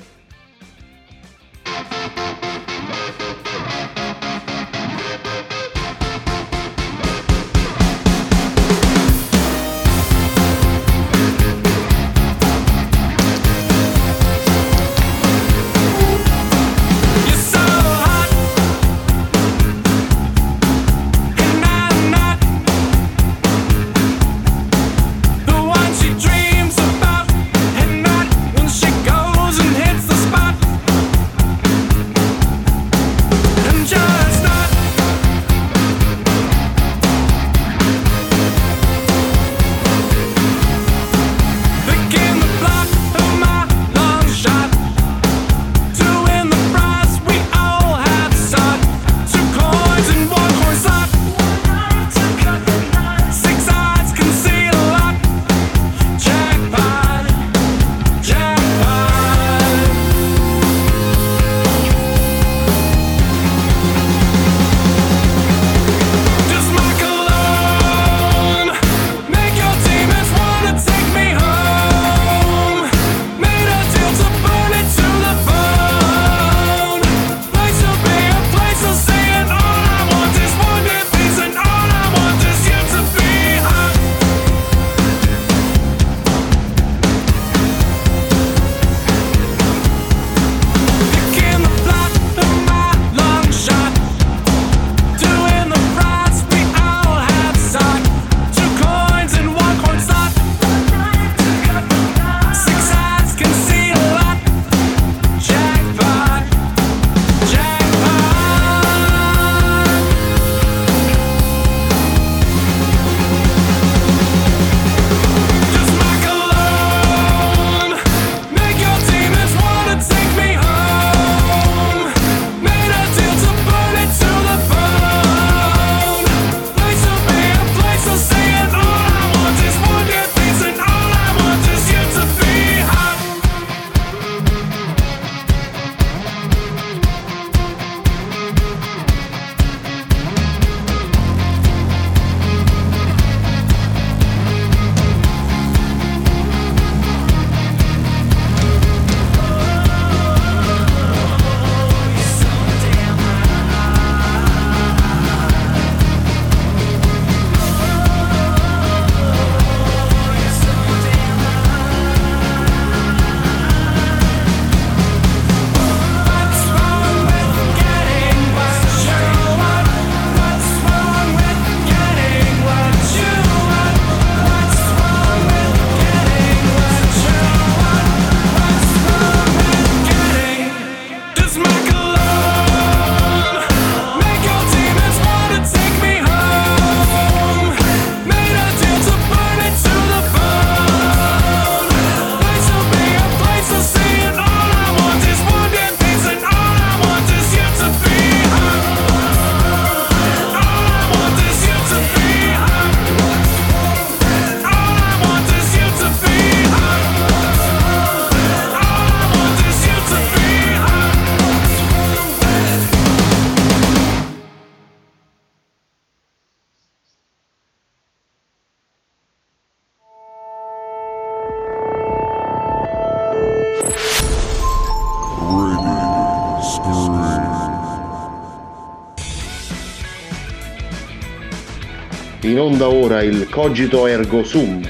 Onda ora il Cogito Ergo Sum,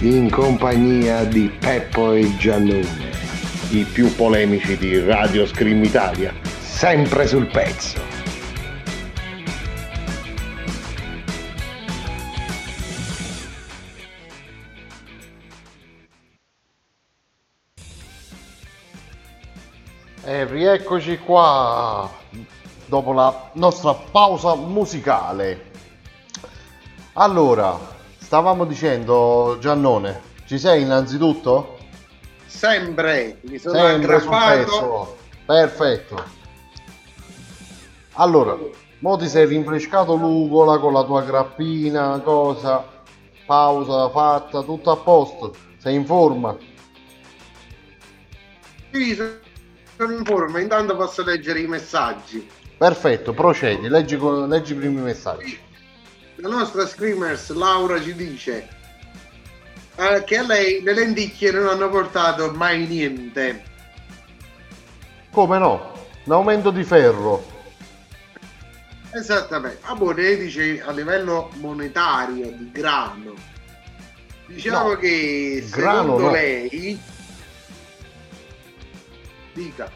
in compagnia di Peppo e Giannone, i più polemici di Radio Scream Italia. sempre sul pezzo. E rieccoci qua dopo la nostra pausa musicale. Allora, stavamo dicendo Giannone, ci sei innanzitutto? Sempre, mi sono Sempre aggrappato. Perfetto. Allora, mo ti sei rinfrescato l'ugola con la tua grappina, cosa? Pausa fatta, tutto a posto. Sei in forma? Sì, sono in forma, intanto posso leggere i messaggi. Perfetto, procedi, leggi, con- leggi i primi messaggi. La nostra screamers Laura ci dice eh, che a lei le lenticchie non hanno portato mai niente. Come no? Un aumento di ferro. Esattamente. Ah, boh, lei dice a livello monetario di grano. Diciamo No, che grano secondo no. lei dica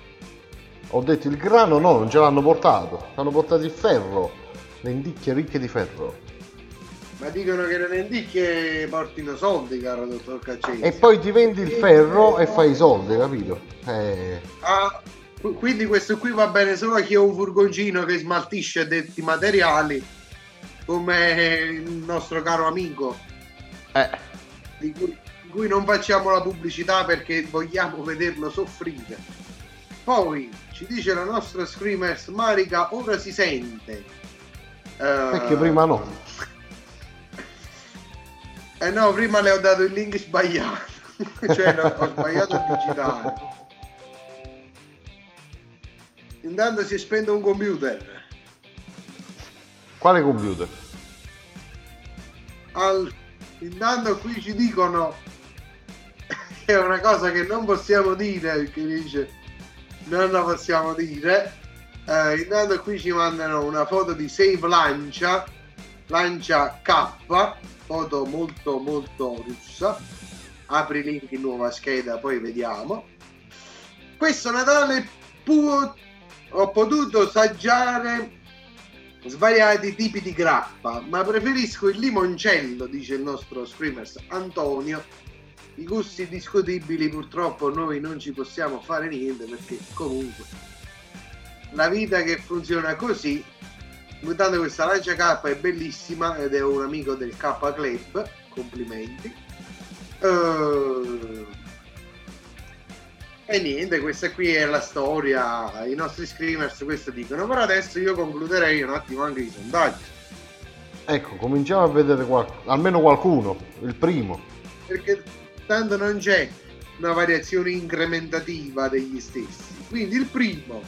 Ho detto il grano no, non ce l'hanno portato. Hanno portato il ferro. Lenticchie ricche di ferro. Ma dicono che le lenticchie portino soldi, caro dottor Caccesi. E poi ti vendi il ferro e fai i soldi, capito? Eh, Ah, qu- quindi questo qui va bene solo a chi ha un furgoncino che smaltisce detti materiali, come il nostro caro amico, eh, di cui, di cui non facciamo la pubblicità perché vogliamo vederlo soffrire. Poi ci dice la nostra screamers Marica, ora si sente. Eh, perché prima no. Eh no, prima le ho dato il link sbagliato, cioè no, ho sbagliato il digitale. Intanto si è spento un computer. Quale computer? Al- Intanto qui ci dicono è una cosa che non possiamo dire, perché dice non la possiamo dire. Eh, intanto qui ci mandano una foto di Save Lancia, Lancia K, foto molto molto russa. Apri link in nuova scheda, poi vediamo. Questo Natale pu- ho potuto assaggiare svariati tipi di grappa, ma preferisco il limoncello, dice il nostro screamers Antonio. I gusti discutibili purtroppo noi non ci possiamo fare niente perché comunque la vita che funziona così, intanto questa lancia K è bellissima ed è un amico del K Club, complimenti. Eh, e niente, questa qui è la storia. I nostri screamers questo dicono. Però adesso io concluderei un attimo anche i sondaggi. Ecco, cominciamo a vedere qual- almeno qualcuno. Il primo. Perché tanto non c'è una variazione incrementativa degli stessi. Quindi il primo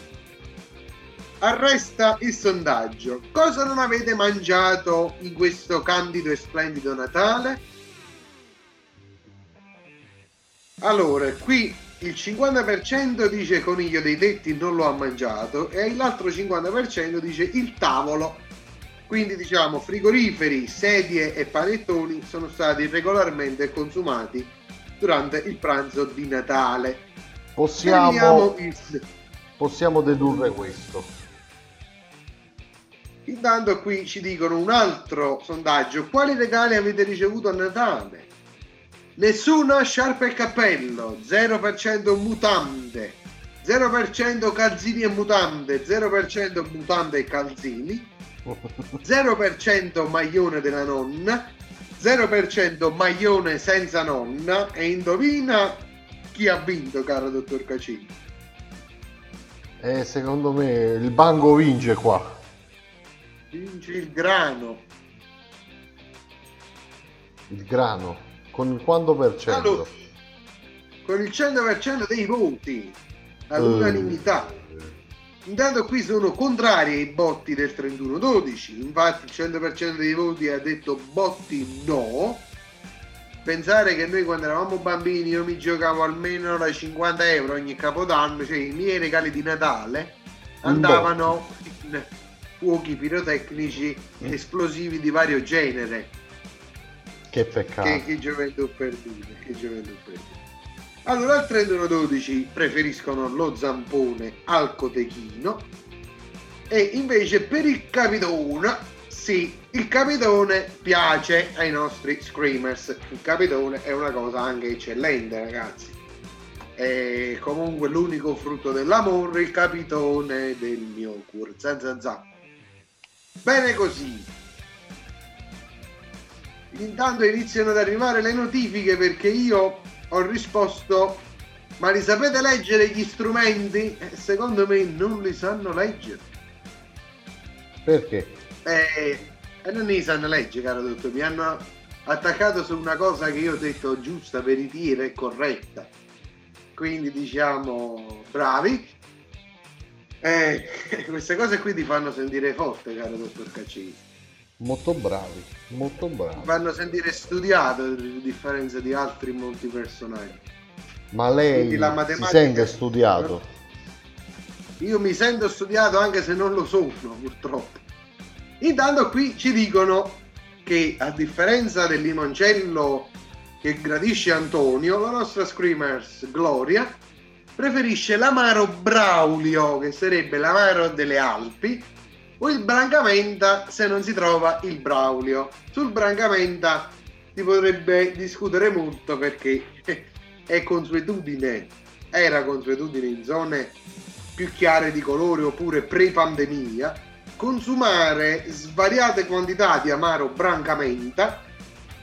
arresta il sondaggio. Cosa non avete mangiato in questo candido e splendido Natale? Allora, qui il 50% dice coniglio dei tetti non lo ha mangiato e l'altro 50% dice il tavolo. Quindi diciamo frigoriferi, sedie e panettoni sono stati regolarmente consumati durante il pranzo di Natale. Possiamo, il- possiamo dedurre questo. Intanto qui ci dicono un altro sondaggio. Quali regali avete ricevuto a Natale? Nessuna sciarpa e cappello, 0% mutande, 0% calzini e mutande, 0% mutande e calzini, 0% maglione della nonna, 0% maglione senza nonna e indovina chi ha vinto, caro dottor Cacini. E secondo me il banco vince qua. Il grano. Il grano. Con il quanto per cento? Allora, con il 100% dei voti all'unanimità. Intanto qui sono contrari ai botti del 31-12, infatti il 100% dei voti ha detto botti no. Pensare che noi quando eravamo bambini io mi giocavo almeno da 50 euro ogni capodanno, cioè i miei regali di Natale andavano in fuochi pirotecnici esplosivi di vario genere. Che peccato. Che, che gioventù perduta, che gioventù perduta. Allora al 31-12 preferiscono lo zampone al cotechino e invece per il capitone, sì, il capitone piace ai nostri screamers. Il capitone è una cosa anche eccellente, ragazzi. È comunque l'unico frutto dell'amore, il capitone del mio cuore. Zan zan zan. Bene così. Intanto iniziano ad arrivare le notifiche perché io ho risposto ma li sapete leggere gli strumenti? Eh, Secondo me non li sanno leggere. Perché? Eh, e non li sanno leggere, caro dottore. Mi hanno attaccato su una cosa che io ho detto giusta, veritiera e corretta. Quindi diciamo bravi. Eh, queste cose qui ti fanno sentire forte, caro dottor Caccini. Molto bravi, molto bravi. fanno sentire studiato a differenza di altri molti personaggi. Ma lei si sente studiato? Io mi sento studiato anche se non lo sono, purtroppo. Intanto qui ci dicono che a differenza del limoncello che gradisce Antonio, la nostra Screamers Gloria preferisce l'amaro Braulio, che sarebbe l'amaro delle Alpi, o il Brancamenta se non si trova il Braulio. Sul Brancamenta si potrebbe discutere molto perché è consuetudine, era consuetudine in zone più chiare di colore oppure pre-pandemia, consumare svariate quantità di amaro Brancamenta,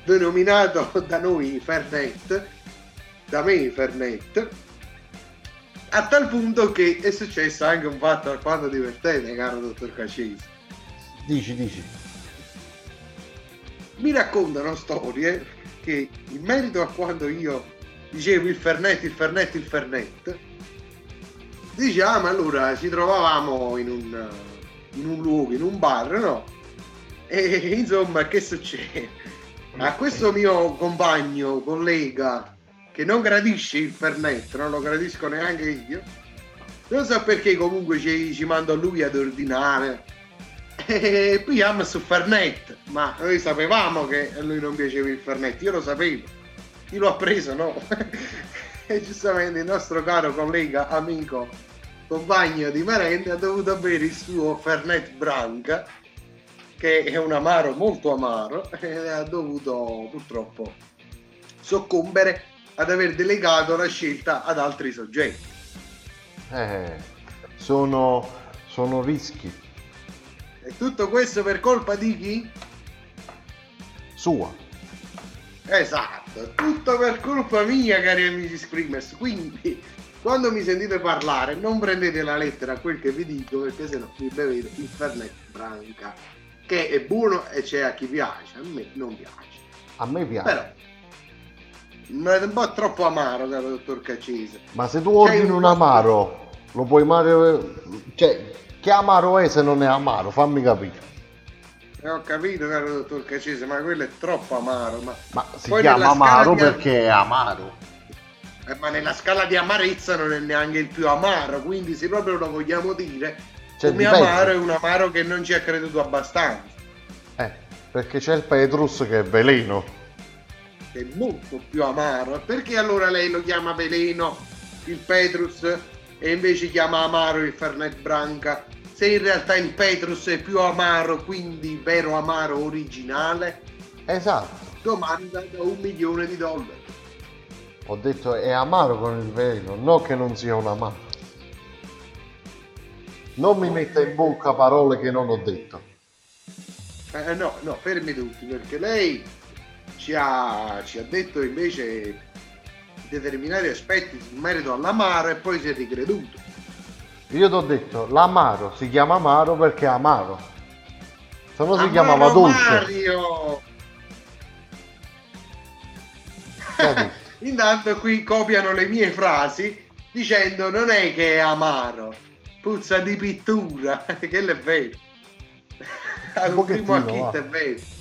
denominato da noi Fernet, da me Fernet, a tal punto che è successo anche un fatto alquanto divertente, caro dottor Cacesi. Dici, dici. Mi raccontano storie che in merito a quando io dicevo il Fernet, il Fernet, il Fernet, diciamo allora ci trovavamo in un, in un luogo, in un bar, no? E insomma, che succede? A questo mio compagno, collega, che non gradisce il Fernet, non lo gradisco neanche io, non so perché comunque ci, ci manda lui ad ordinare. E poi am su Fernet, ma noi sapevamo che a lui non piaceva il Fernet, io lo sapevo, io l'ho preso, no? e giustamente il nostro caro collega, amico, compagno di merenda ha dovuto bere il suo Fernet Branca, che è un amaro molto amaro, e ha dovuto purtroppo soccombere ad aver delegato la scelta ad altri soggetti. Eh, sono, sono rischi. E tutto questo per colpa di chi? Sua. Esatto, tutto per colpa mia, cari amici Screamers. Quindi, quando mi sentite parlare, non prendete la lettera a quel che vi dico, perché sennò mi bevete il Fernet Branca, che è buono e c'è a chi piace. A me non piace. A me piace. Però, un po' troppo amaro, caro dottor Caccese. Ma se tu ordini un amaro, lo puoi mare... Cioè, che amaro è se non è amaro? Fammi capire. Eh, ho capito, caro dottor Caccese, ma quello è troppo amaro. Ma, Ma si Poi chiama amaro di- perché è amaro. eh, ma nella scala di amarezza non è neanche il più amaro, quindi se proprio lo vogliamo dire, Cioè, come amaro è un amaro che non ci ha creduto abbastanza. Eh, perché c'è il Petrus che è veleno. Che è molto più amaro. Perché allora lei lo chiama veleno il Petrus e invece chiama amaro il Fernet Branca? Se in realtà il Petrus è più amaro, quindi vero amaro originale? Esatto. Domanda da un milione di dollari. Ho detto è amaro con il veleno, no che non sia un amaro. Non mi metta in bocca parole che non ho detto. Eh, no, no, fermi tutti, perché lei ci ha, ci ha detto invece determinati aspetti in merito all'amaro e poi si è ricreduto. Io ti ho detto, l'amaro si chiama amaro perché è amaro. Se no si Amaro chiamava dolce. Mario! Intanto qui copiano le mie frasi dicendo non è che è amaro, puzza di pittura, che è vero. Ad un primo va. è vero.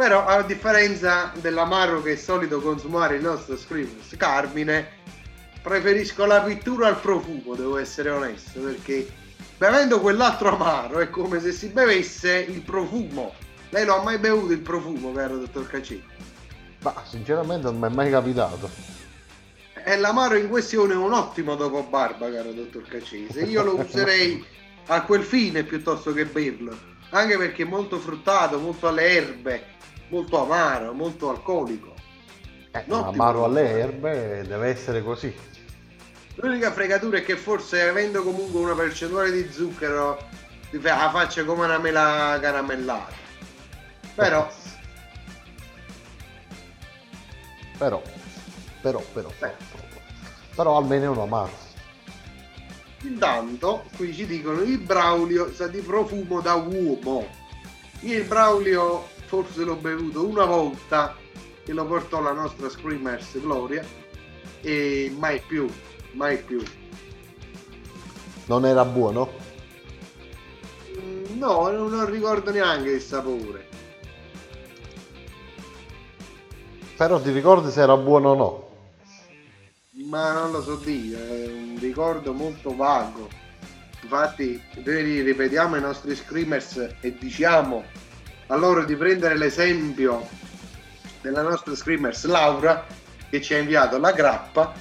Però a differenza dell'amaro che è solito consumare il nostro Screamers Carmine, preferisco la pittura al profumo, devo essere onesto, perché bevendo quell'altro amaro è come se si bevesse il profumo. Lei lo ha mai bevuto il profumo, caro dottor Cacci? Ma sinceramente non mi è mai capitato. E l'amaro in questione è un ottimo dopo barba, caro dottor Caccese. Io lo userei a quel fine piuttosto che berlo. Anche perché è molto fruttato, molto alle erbe, molto amaro, molto alcolico. Eh, tipo- alle erbe deve essere così. L'unica fregatura è che forse avendo comunque una percentuale di zucchero la faccia come una mela caramellata. Però, Però, però, però, però, però almeno è un amaro. intanto qui ci dicono il Braulio sa di profumo da uomo. Il Braulio forse l'ho bevuto una volta che lo portò la nostra Screamers Gloria e mai più, mai più. Non era buono? Mm, No, non ricordo neanche il sapore. Però ti ricordi se era buono o no? Ma non lo so dire, è un ricordo molto vago. Infatti, noi ripetiamo ai nostri screamers e diciamo a loro di prendere l'esempio della nostra screamers Laura che ci ha inviato la grappa.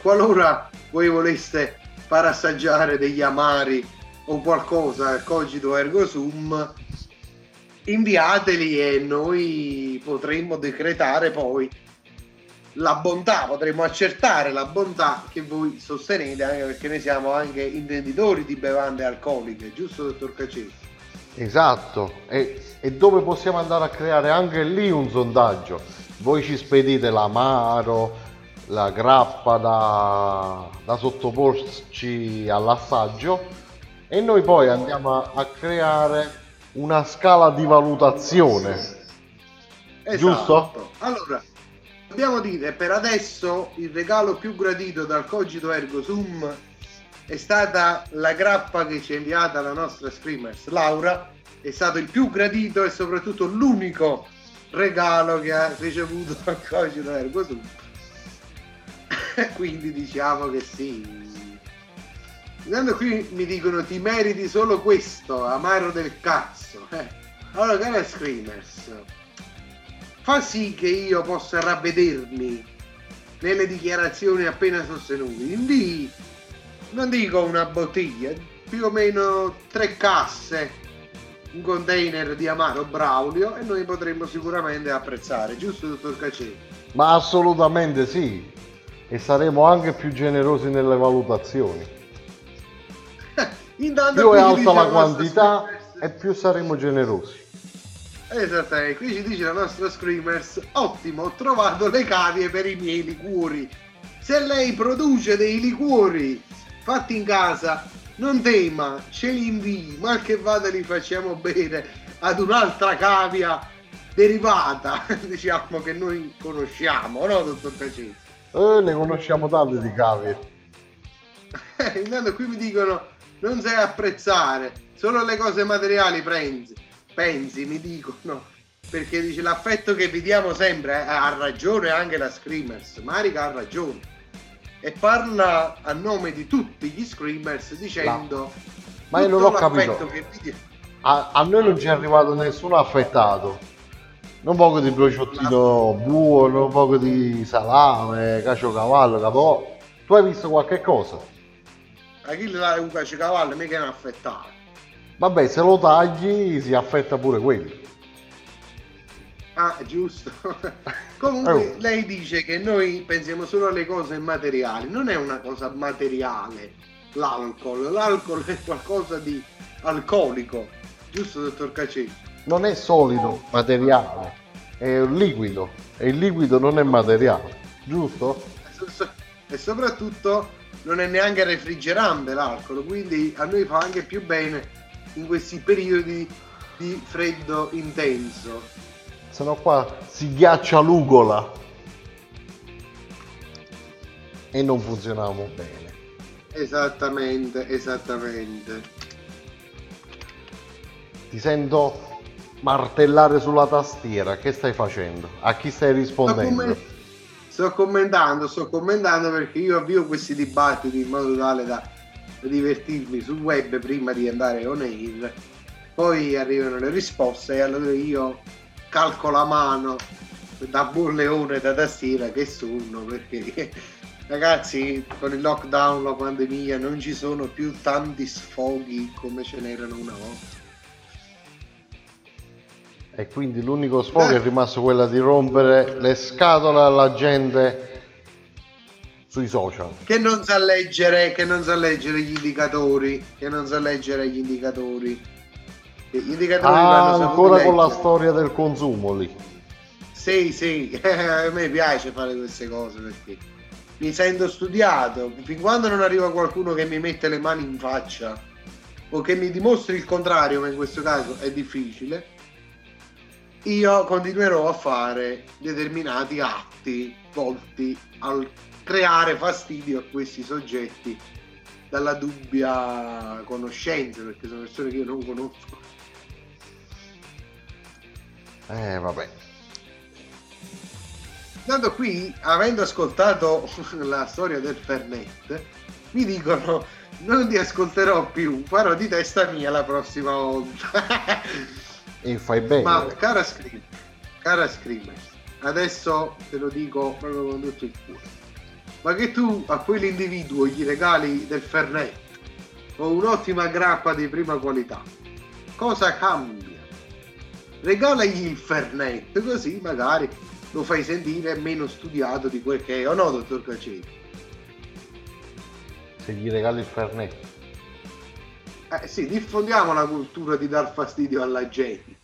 Qualora voi voleste far assaggiare degli amari o qualcosa, cogito ergo sum, inviateli e noi potremmo decretare poi la bontà, potremmo accertare la bontà che voi sostenete, anche perché noi siamo anche intenditori di bevande alcoliche, giusto dottor Cacesi? Esatto, e, e dove possiamo andare a creare anche lì un sondaggio. Voi ci spedite l'amaro, la grappa da, da sottoporci all'assaggio e noi poi andiamo a, a creare una scala di valutazione. Giusto? Allora, dobbiamo dire, per adesso il regalo più gradito dal Cogito Ergo Sum è stata la grappa che ci ha inviata la nostra Screamers Laura, è stato il più gradito e soprattutto l'unico regalo che ha ricevuto dal Cogito Ergo Sum. Quindi diciamo che sì. Intanto qui mi dicono ti meriti solo questo, amaro del cazzo. Eh. Allora, cara Screamers, fa sì che io possa ravvedermi nelle dichiarazioni appena sostenute. Invii, non dico una bottiglia, più o meno tre casse, un container di amaro Braulio e noi potremmo sicuramente apprezzare, giusto dottor Cacè? Ma assolutamente sì. E saremo anche più generosi nelle valutazioni. Intanto Più è alta la quantità e più saremo generosi. Esattamente, qui ci dice la nostra Screamers, ottimo, ho trovato le cavie per i miei liquori. Se lei produce dei liquori fatti in casa, non tema, ce li invii, mal che vada li facciamo bere ad un'altra cavia derivata, diciamo che noi conosciamo, no dottor Cacese? Eh, ne conosciamo tante di cavie. Intanto qui mi dicono non sai apprezzare, solo le cose materiali pensi, pensi, mi dicono, perché dice l'affetto che vi diamo sempre, eh, ha ragione anche la Screamers, Marica ha ragione, e parla a nome di tutti gli Screamers dicendo... Ma io non ho capito. vi A, a noi non ci è arrivato nessuno affettato. Un poco di prosciuttino buono, un poco di salame, caciocavallo, capo. Tu hai visto qualche cosa? A chi le dà un cavallo mica è un affettato. Vabbè, se lo tagli si affetta pure quello. Ah, giusto. Comunque Oh. lei dice che noi pensiamo solo alle cose materiali, non è una cosa materiale l'alcol, l'alcol è qualcosa di alcolico, giusto dottor Cacci? Non è solido, materiale, è un liquido. E il liquido non è materiale, giusto? E soprattutto non è neanche refrigerante l'alcol, quindi a noi fa anche più bene in questi periodi di freddo intenso. Se no qua si ghiaccia l'ugola. E non funzionavamo bene. Esattamente, esattamente. Ti sento martellare sulla tastiera. Che stai facendo? A chi stai Sto, rispondendo? commen- sto commentando, sto commentando perché io avvio questi dibattiti in modo tale da divertirmi sul web prima di andare on air. Poi arrivano le risposte e allora io calcolo a mano da buon leone da tastiera che sono perché ragazzi con il lockdown, la pandemia non ci sono più tanti sfoghi come ce n'erano una volta. E quindi l'unico sfogo è rimasto quello di rompere le scatole alla gente sui social. Che non sa leggere, che non sa leggere gli indicatori, che non sa leggere gli indicatori. Gli indicatori Ah, ancora con la storia del consumo lì. Sì, sì, a me piace fare queste cose perché mi sento studiato. Fin quando non arriva qualcuno che mi mette le mani in faccia o che mi dimostri il contrario, ma in questo caso è difficile, io continuerò a fare determinati atti volti al creare fastidio a questi soggetti dalla dubbia conoscenza, perché sono persone che io non conosco. Eh, vabbè. Tanto qui, avendo ascoltato la storia del Fernet, mi dicono non ti ascolterò più, farò di testa mia la prossima volta. E fai bene. Ma cara Scream, cara Screamers, adesso te lo dico proprio con tutto il cuore. Ma che tu a quell'individuo gli regali del Fernet o un'ottima grappa di prima qualità, cosa cambia? Regalagli il Fernet, così magari lo fai sentire meno studiato di quel che è, o no, dottor Caceti? Se gli regali il Fernet. Eh sì, diffondiamo la cultura di dar fastidio alla gente.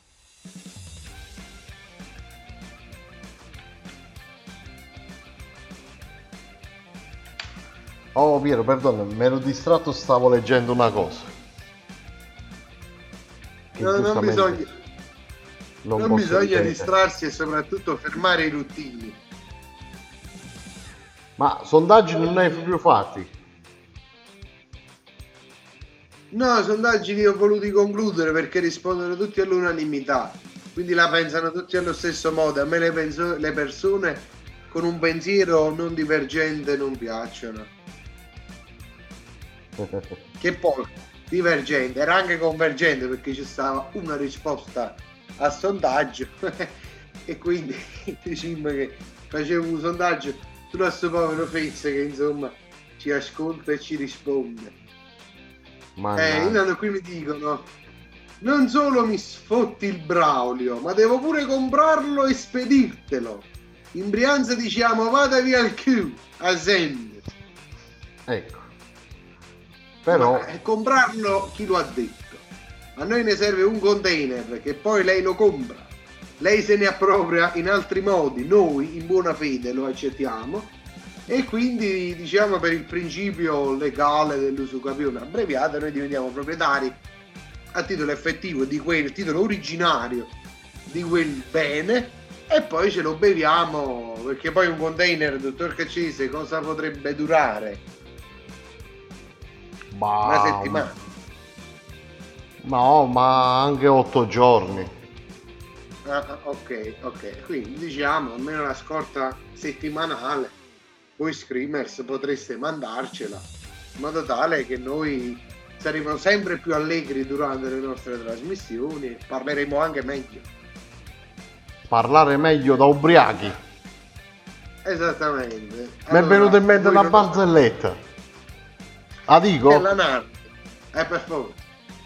Oh Piero, perdono, mi ero distratto, stavo leggendo una cosa. Che No, non bisogna, non non bisogna ripetere. distrarsi e soprattutto fermare i ruttini. Ma sondaggi non ne hai più fatti. No, sondaggi li ho voluti concludere perché rispondono tutti all'unanimità, quindi la pensano tutti allo stesso modo. A me le, penso- le persone con un pensiero non divergente non piacciono. Che poi divergente, era anche convergente perché ci stava una risposta al sondaggio e quindi diciamo che facevo un sondaggio su questo povero Fezze che insomma ci ascolta e ci risponde. Ma Eh, intanto qui mi dicono non solo mi sfotti il Braulio, ma devo pure comprarlo e spedirtelo. In Brianza diciamo vada via il Q, a Zen. ecco. Però Ma, eh, comprarlo chi lo ha detto? A noi ne serve un container che poi lei lo compra. Lei se ne appropria in altri modi, noi in buona fede lo accettiamo e quindi diciamo per il principio legale dell'usucapione abbreviato noi diventiamo proprietari a titolo effettivo di quel titolo originario di quel bene e poi ce lo beviamo perché poi un container, dottor Caccese, cosa potrebbe durare? ma... Una settimana. No, ma anche otto giorni. Ah, ah, ok, ok. Quindi diciamo almeno la scorta settimanale. Voi screamers potreste mandarcela in modo tale che noi saremo sempre più allegri durante le nostre trasmissioni e parleremo anche meglio. Parlare meglio da ubriachi. Esattamente. Mi è venuta in mente una barzelletta. La dico? È la nave. Eh, per favore.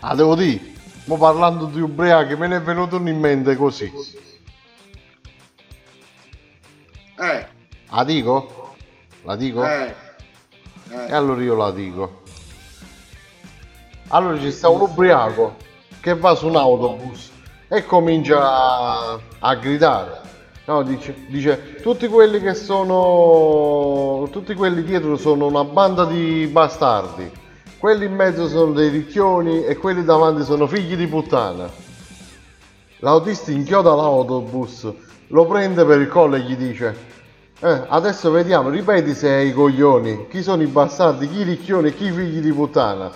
La devo dire? Mo parlando di ubriachi me ne è venuto in mente così. Eh, La dico? La dico? eh, E eh. allora io la dico. Allora ci sta un ubriaco che va su un autobus e comincia a, a gridare. No, dice, dice, tutti quelli che sono, tutti quelli dietro sono una banda di bastardi, quelli in mezzo sono dei ricchioni e quelli davanti sono figli di puttana. L'autista inchioda l'autobus, lo prende per il collo e gli dice, eh, adesso vediamo, ripeti se hai i coglioni, chi sono i bastardi, chi i ricchioni e chi i figli di puttana.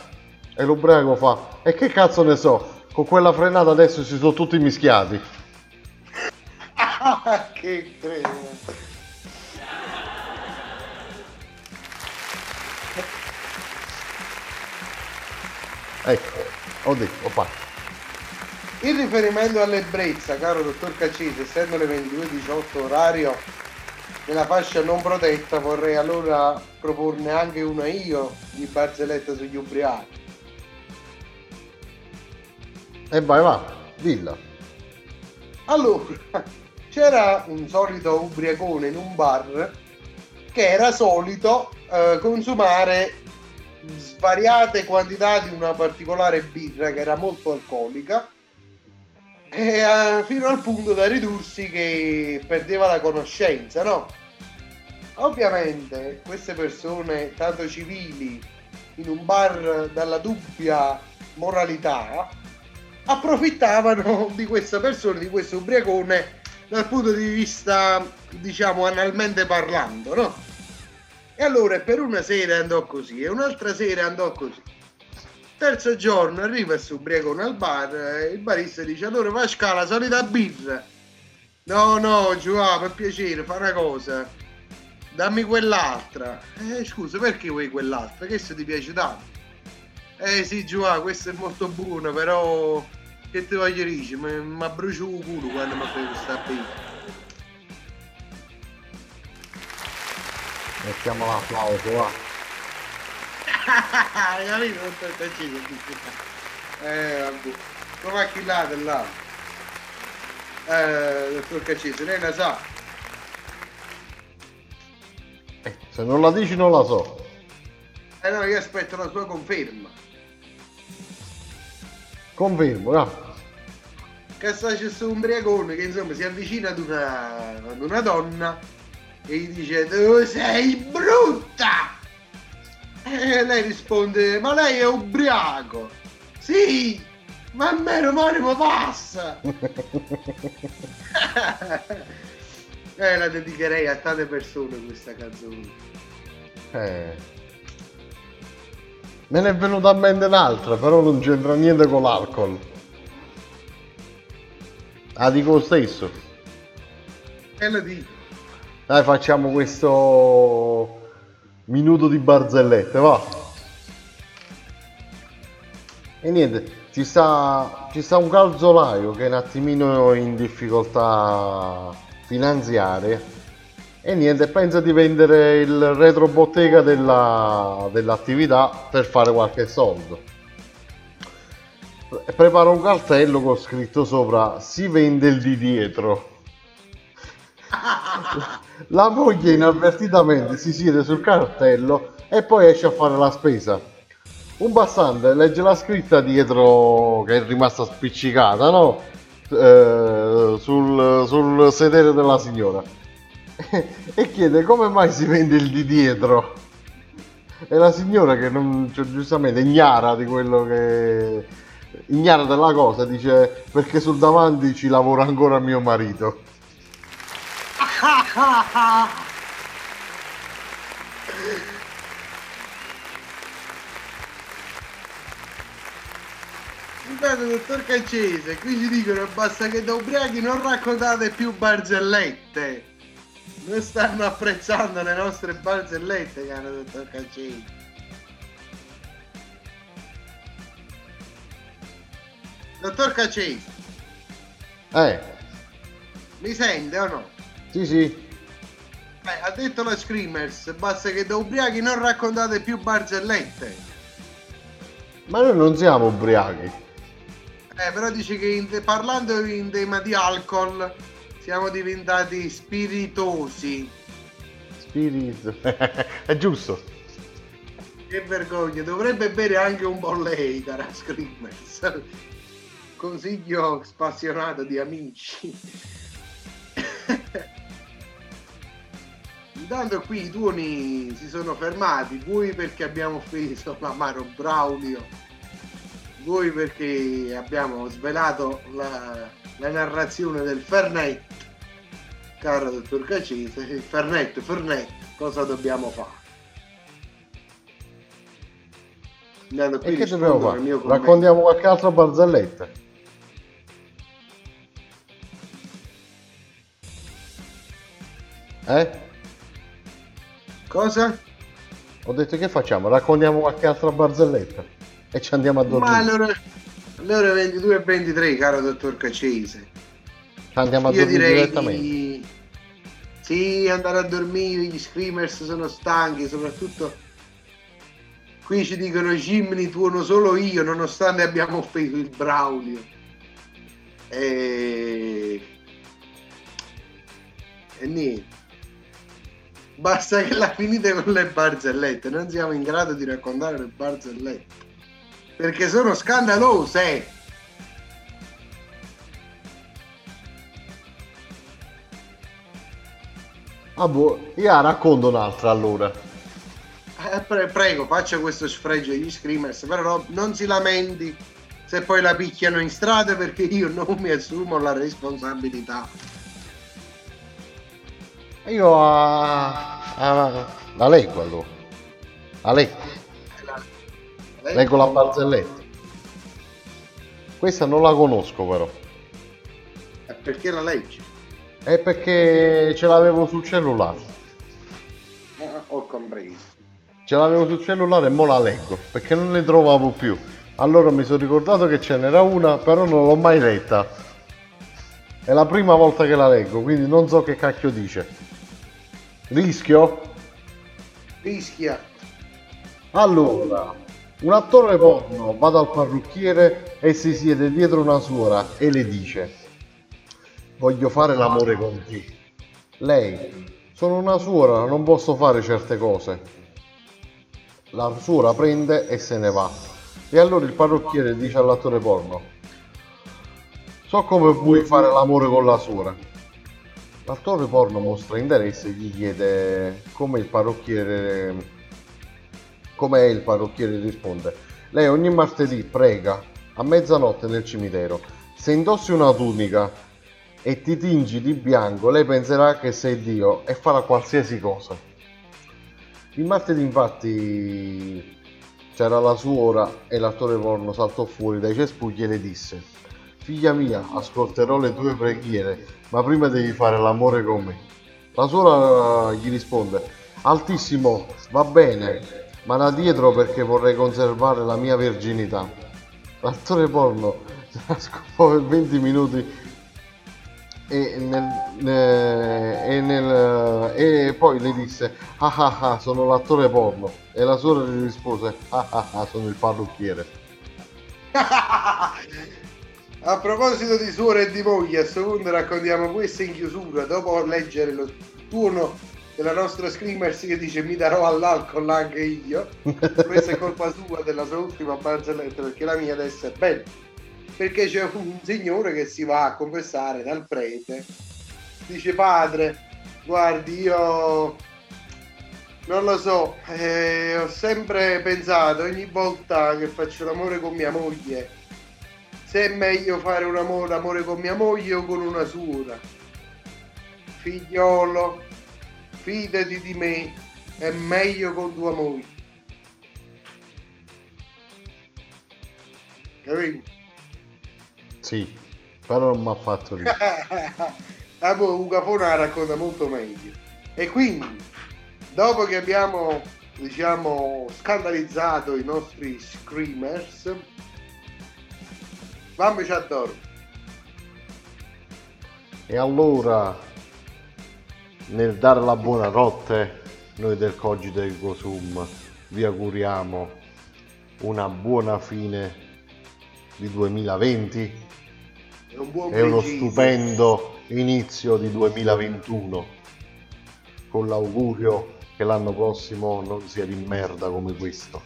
E l'ubriaco fa, e che cazzo ne so, con quella frenata adesso si sono tutti mischiati. che credo. Ecco, ho detto, ho fatto. In riferimento all'ebbrezza, caro dottor Caccese, essendo le 22.18 orario nella fascia non protetta, vorrei allora proporne anche una io di barzelletta sugli ubriachi. E vai, va, dilla. Allora, c'era un solito ubriacone in un bar che era solito eh, consumare svariate quantità di una particolare birra che era molto alcolica e, eh, fino al punto da ridursi che perdeva la conoscenza, no? Ovviamente queste persone tanto civili in un bar dalla dubbia moralità approfittavano di questa persona, di questo ubriacone dal punto di vista diciamo analmente parlando, no? E allora per una sera andò così e un'altra sera andò così. Terzo giorno arriva questo ubriacone al bar e il barista dice allora va a scala, solita birra. No, no, Giovanni, per piacere, fa una cosa. Dammi quell'altra. Eh, scusa, perché vuoi quell'altra? Che se ti piace tanto? Eh sì, Giovanni, questa è molto buona, però che ti voglio dire? Mi brucio il culo quando mi fai questa birra. Mettiamo l'applauso, va. Capito? Dottor Caccese? Eh, vabbè. Come ha chillato là? Eh, dottor Caccese, lei la sa? Eh, se non la dici non la so. Eh no, io aspetto la sua conferma. Confermo, va. Che sta c'è sto ubriacone che insomma si avvicina ad una, ad una donna e gli dice tu sei brutta! E lei risponde ma lei è ubriaco! Sì! Ma meno male mi passa! eh, la dedicherei a tante persone questa canzone. Eh. Me ne è venuta a mente un'altra, però non c'entra niente con l'alcol. Ah, dico lo stesso. E la dico. Dai, facciamo questo minuto di barzellette, va. E niente, ci sta, ci sta un calzolaio che è un attimino in difficoltà finanziarie e niente, pensa di vendere il retrobottega della, dell'attività per fare qualche soldo. Prepara un cartello con scritto sopra si vende il di dietro. La moglie inavvertitamente si siede sul cartello e poi esce a fare la spesa. Un passante legge la scritta dietro che è rimasta spiccicata, no? Eh, sul, sul sedere della signora e chiede come mai si vende il di dietro. E la signora che non, cioè, giustamente ignara di quello che ignara della cosa dice perché sul davanti ci lavora ancora mio marito. Scusate, dottor Caccese, qui ci dicono basta che da ubriachi non raccontate più barzellette. Non stanno apprezzando le nostre barzellette, caro dottor Caccese. Dottor Caccese, Eh, mi sente o no? Sì sì, Eh, ha detto la Screamers, basta che da ubriachi non raccontate più barzellette. ma noi non siamo ubriachi. Eh, però dice che in parlando in tema di alcol siamo diventati spiritosi. Spirit. è giusto. Che vergogna, dovrebbe bere anche un po' lei, cara Screamers. Consiglio spassionato di amici. Intanto qui i tuoni si sono fermati, voi perché abbiamo offeso l'amaro Braulio, voi perché abbiamo svelato la, la narrazione del Fernet. Caro dottor Cacese, il Fernet, Fernet, cosa dobbiamo fare? Intanto qui E che dobbiamo fare? Raccontiamo qualche altra barzelletta. Eh? Cosa? Ho detto che facciamo? Raccontiamo qualche altra barzelletta. e ci andiamo a Ma dormire. allora, allora 22 e 23, caro dottor Cacese. Ci andiamo a Io dormire direttamente. di... Sì, andare a dormire, gli screamers sono stanchi, soprattutto qui ci dicono Jimmy tuono solo io, nonostante abbiamo offeso il Braulio. E... e niente. Basta che la finite con le barzellette, non siamo in grado di raccontare le barzellette. Perché sono scandalose. Ah, boh, io racconto un'altra allora. Eh, pre- prego, faccia questo sfregio agli screamers, però no- non si lamenti se poi la picchiano in strada perché io non mi assumo la responsabilità. Io ah, ah, la leggo allora. La leggo. Leggo la barzelletta. Questa non la conosco però. Eh, Perché la legge? È perché ce l'avevo sul cellulare. Ah, ho compreso. Ce l'avevo sul cellulare e mo la leggo perché non ne trovavo più. Allora mi sono ricordato che ce n'era una, però non l'ho mai letta. È la prima volta che la leggo, quindi non so che cacchio dice. Rischio? Rischia. Allora, un attore porno va dal parrucchiere e si siede dietro una suora e le dice: Voglio fare l'amore con te. Lei, sono una suora, non posso fare certe cose. La suora prende e se ne va. E allora il parrucchiere dice all'attore porno: So come vuoi fare l'amore con la suora. L'attore porno mostra interesse e gli chiede come il parrucchiere come il parrucchiere risponde. Lei ogni martedì prega a mezzanotte nel cimitero. Se indossi una tunica e ti tingi di bianco, lei penserà che sei Dio e farà qualsiasi cosa. Il martedì infatti c'era la suora e l'attore porno saltò fuori dai cespugli e le disse Figlia mia, ascolterò le tue preghiere, ma prima devi fare l'amore con me. La suora gli risponde Altissimo, va bene, ma da dietro perché vorrei conservare la mia verginità. L'attore porno scopò per 20 minuti e, nel, ne- e, nel- e poi le disse ah ah ah sono l'attore porno e la suora gli rispose ah ah ah sono il parrucchiere A proposito di suore e di moglie, a questo punto raccontiamo questo in chiusura, dopo leggere lo tuono della nostra screamers che dice mi darò all'alcol anche io. Questa è colpa sua della sua ultima barzelletta perché la mia adesso è bella. Perché c'è un signore che si va a confessare dal prete. Dice padre, guardi io non lo so, eh, ho sempre pensato ogni volta che faccio l'amore con mia moglie se è meglio fare un amore, l'amore con mia moglie o con una suora. Figliolo, fidati di me, è meglio con tua moglie. Capito? sì però non mi ha fatto ridere Ah, Ugo Capone la racconta molto meglio. E quindi, dopo che abbiamo, diciamo, scandalizzato i nostri screamers, vammoci a dormire. e allora nel dare la buonanotte noi del Cogito Ego Sum vi auguriamo una buona fine di 2020 È un e uno stupendo inizio di 2021 con l'augurio che l'anno prossimo non sia di merda come questo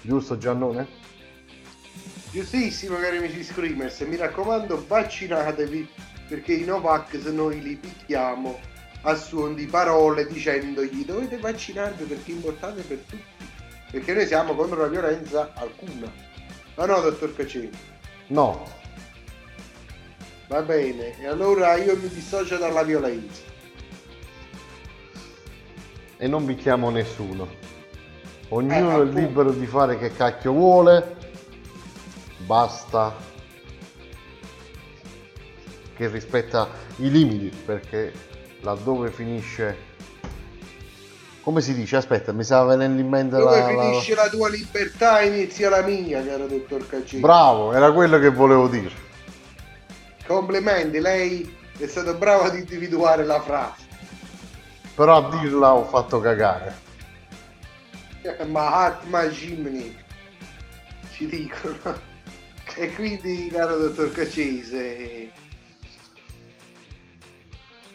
giusto Giannone? Giustissimo cari amici screamers, mi raccomando vaccinatevi perché i Novax noi li picchiamo a suon di parole dicendogli dovete vaccinarvi perché è importante per tutti, perché noi siamo contro la violenza alcuna. Ma no, dottor Cacini, no va bene, e allora io mi dissocio dalla violenza. e non picchiamo nessuno ognuno Eh, è libero di fare che cacchio vuole basta che rispetta i limiti perché laddove finisce come si dice? Aspetta, mi stava venendo in mente Dove la, la- finisce la tua libertà inizia la mia, caro dottor Cacci. Bravo, era quello che volevo dire. Complimenti, lei è stato bravo ad individuare la frase. Però a dirla ho fatto cagare. Mahatma Jimny ci dicono. E quindi, caro dottor Cacese,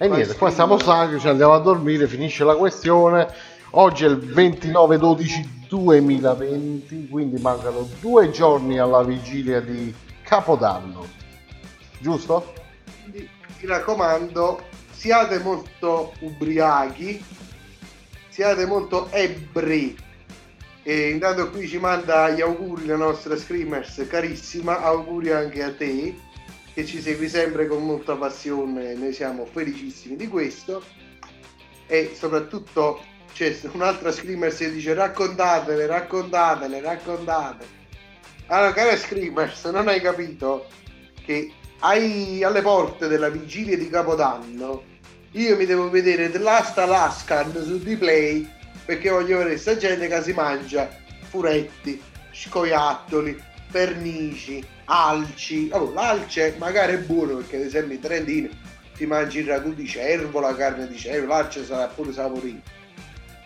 E niente, qua scrivi. siamo stanchi, ci andiamo a dormire, finisce la questione. Oggi è il 29-12-2020, quindi mancano due giorni alla vigilia di Capodanno. Giusto? quindi mi raccomando, siate molto ubriachi, siate molto ebbri. E intanto qui ci manda gli auguri la nostra Screamers carissima, auguri anche a te che ci segui sempre con molta passione, noi siamo felicissimi di questo e soprattutto c'è un'altra Screamers che dice raccontatele, raccontatele, raccontate. Allora, cara Screamers, non hai capito che ai- alle porte della vigilia di Capodanno io mi devo vedere The Last Alaskan su D-Play perché voglio vedere sta gente che si mangia furetti, scoiattoli, pernici, alci. Oh, l'alce magari è buono perché ad esempio in Trentino ti mangi il ragù di cervo, la carne di cervo, l'alce sarà pure saporito.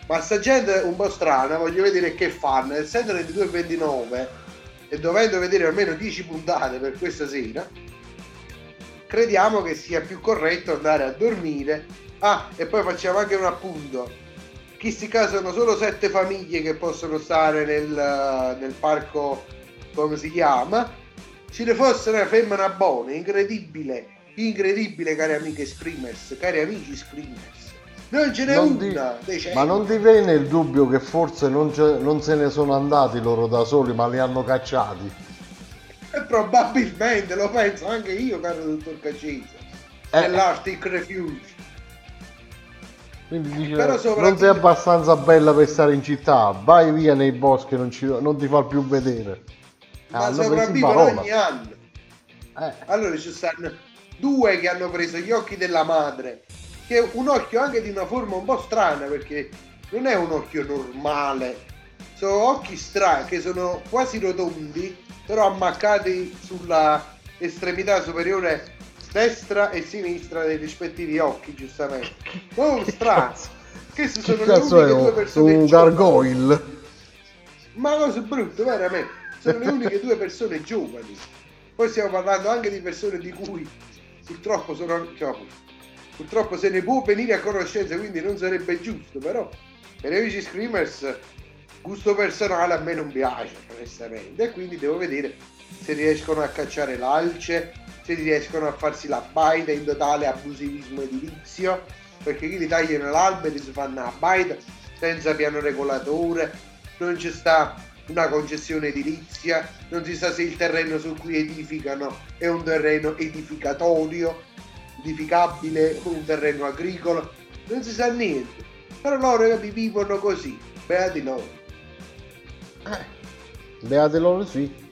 Ma sta gente un po' strana, voglio vedere che fanno. Essendo le 22.29 e dovendo vedere almeno 10 puntate per questa sera, crediamo che sia più corretto andare a dormire. Ah, e poi facciamo anche un appunto. Chi si caso sono solo sette famiglie che possono stare nel, nel parco, come si chiama? Se ne fosse una femmina buona, incredibile, incredibile cari amiche Screamers, cari amici Screamers. Non ce n'è Non una, decenti. Ma non ti viene il dubbio che forse non, non se ne sono andati loro da soli, ma li hanno cacciati? E probabilmente lo penso anche io, caro dottor Cacese. Eh. Nell'Arctic Refuge. Quindi dice, Però non soprattutto- sei abbastanza bella per stare in città, vai via nei boschi, non, ci- non ti fa più vedere. Ma Hanno preso in sopravvivono ogni anno. Eh, Allora ci stanno due che hanno preso gli occhi della madre, che è un occhio anche di una forma un po' strana perché non è un occhio normale, sono occhi strani che sono quasi rotondi, però ammaccati sulla estremità superiore destra e sinistra dei rispettivi occhi, giustamente. Non strano. Queste che sono le cazzo è uniche due persone un gargoyle? Ma cosa brutta, veramente. Sono le uniche due persone giovani. Poi stiamo parlando anche di persone di cui purtroppo sono. cioè, purtroppo se ne può venire a conoscenza, quindi non sarebbe giusto, però per gli amici screamers gusto personale a me non piace, onestamente. E quindi devo vedere se riescono a cacciare l'alce, se riescono a farsi la baita in totale abusivismo edilizio, perché qui li tagliano l'albero si fanno la baita senza piano regolatore, non ci sta una concessione edilizia, non si sa se il terreno su cui edificano è un terreno edificatorio, edificabile o un terreno agricolo, non si sa niente. Però loro vi vivono così, beati loro. Beate loro sì.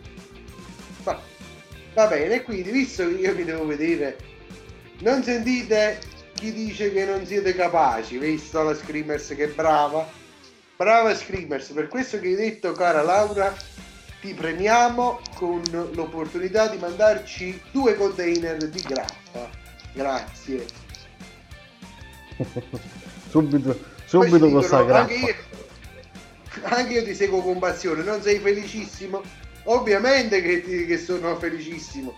Va, bene, quindi visto che io mi devo vedere, non sentite chi dice che non siete capaci, visto la Screamers che è brava? Brava Screamers, per questo che hai detto cara Laura, ti premiamo con l'opportunità di mandarci due container di grappa. Grazie. subito, subito ci con dicono, sta anche io, anche io ti seguo con passione, non sei felicissimo? Ovviamente che, ti- che sono felicissimo,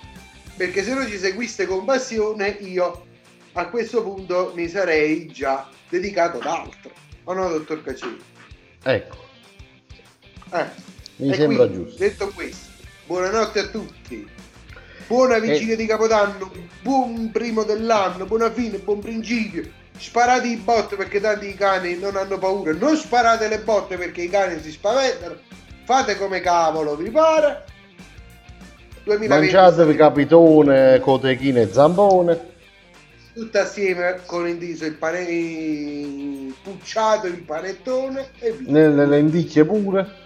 perché se non ci seguiste con passione io a questo punto mi sarei già dedicato ad altro. O no, dottor Cacini? Ecco, Eh. mi E sembra quindi, giusto. Detto questo, buonanotte a tutti. Buona vigilia di Capodanno, buon primo dell'anno, buona fine, buon principio. Sparate i botte perché tanti i cani non hanno paura. Non sparate le botte perché i cani si spaventano. Fate come cavolo vi pare. 2020 Mangiatevi capitone, cotechine e zambone. tutto assieme con indiso il pane il pucciato, il panettone e via. Nelle lenticchie pure.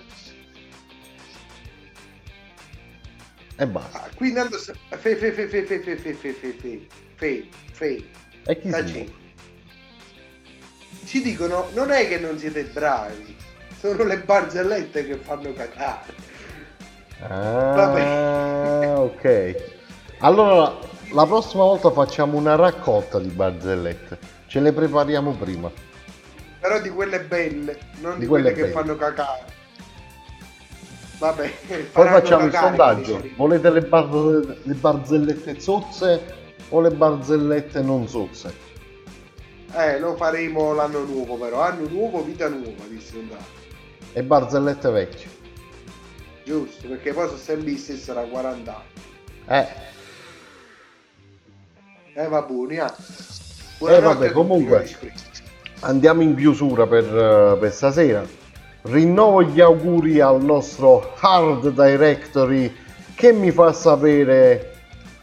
E basta. Ah, Qui intanto s- fe fe fe fe fe fe fe fe fe fe fe fe E chi ci dicono non è che non siete bravi, sono le barzellette che fanno cacare. Ah, ok. Allora, la prossima volta facciamo una raccolta di barzellette. Ce le prepariamo prima. Però di quelle belle, non di, Di quelle, quelle che fanno cacare. Vabbè, Poi facciamo il sondaggio. Volete le, bar- le barzellette zozze o le barzellette non zozze? Eh, lo faremo l'anno nuovo però. Anno nuovo, vita nuova, un dato. E barzellette vecchie? Giusto, perché poi sono sempre gli stessi da 40 anni. Eh, Eh, va buoni, ah. Eh, Buonanotte vabbè, comunque. andiamo in chiusura per, eh, per stasera. Rinnovo gli auguri al nostro hard directory che mi fa sapere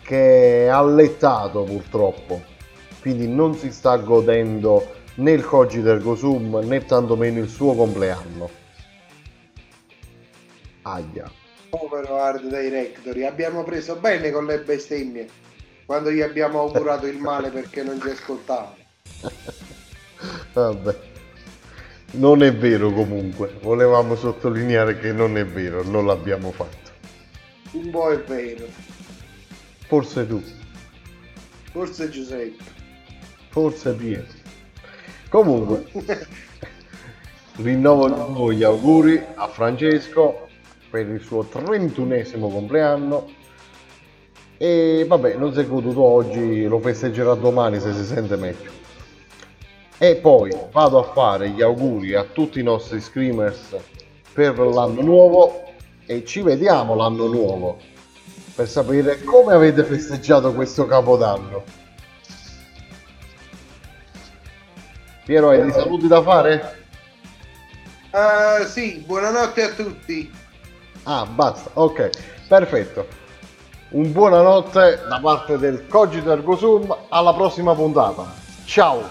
che è allettato purtroppo. Quindi non si sta godendo né il Cogito ergo sum né tantomeno il suo compleanno. Aia. Povero Hard Directory, abbiamo preso bene con le bestemmie quando gli abbiamo augurato il male perché non ci ascoltava. Vabbè. Non è vero comunque. Volevamo sottolineare che non è vero, non l'abbiamo fatto. Un po' è vero, Forse tu. forse Giuseppe. Forse Pietro. Comunque, rinnovo gli auguri a Francesco per il suo 31esimo compleanno. E vabbè, non si è goduto oggi, lo festeggerà domani se si sente meglio. E poi vado a fare gli auguri a tutti i nostri screamers per l'anno nuovo e ci vediamo l'anno nuovo per sapere come avete festeggiato questo capodanno. Piero, hai dei saluti da fare? Ah, sì, buonanotte a tutti. Ah, basta, ok, perfetto. Un buonanotte da parte del Cogito Ergo Sum, alla prossima puntata. Ciao!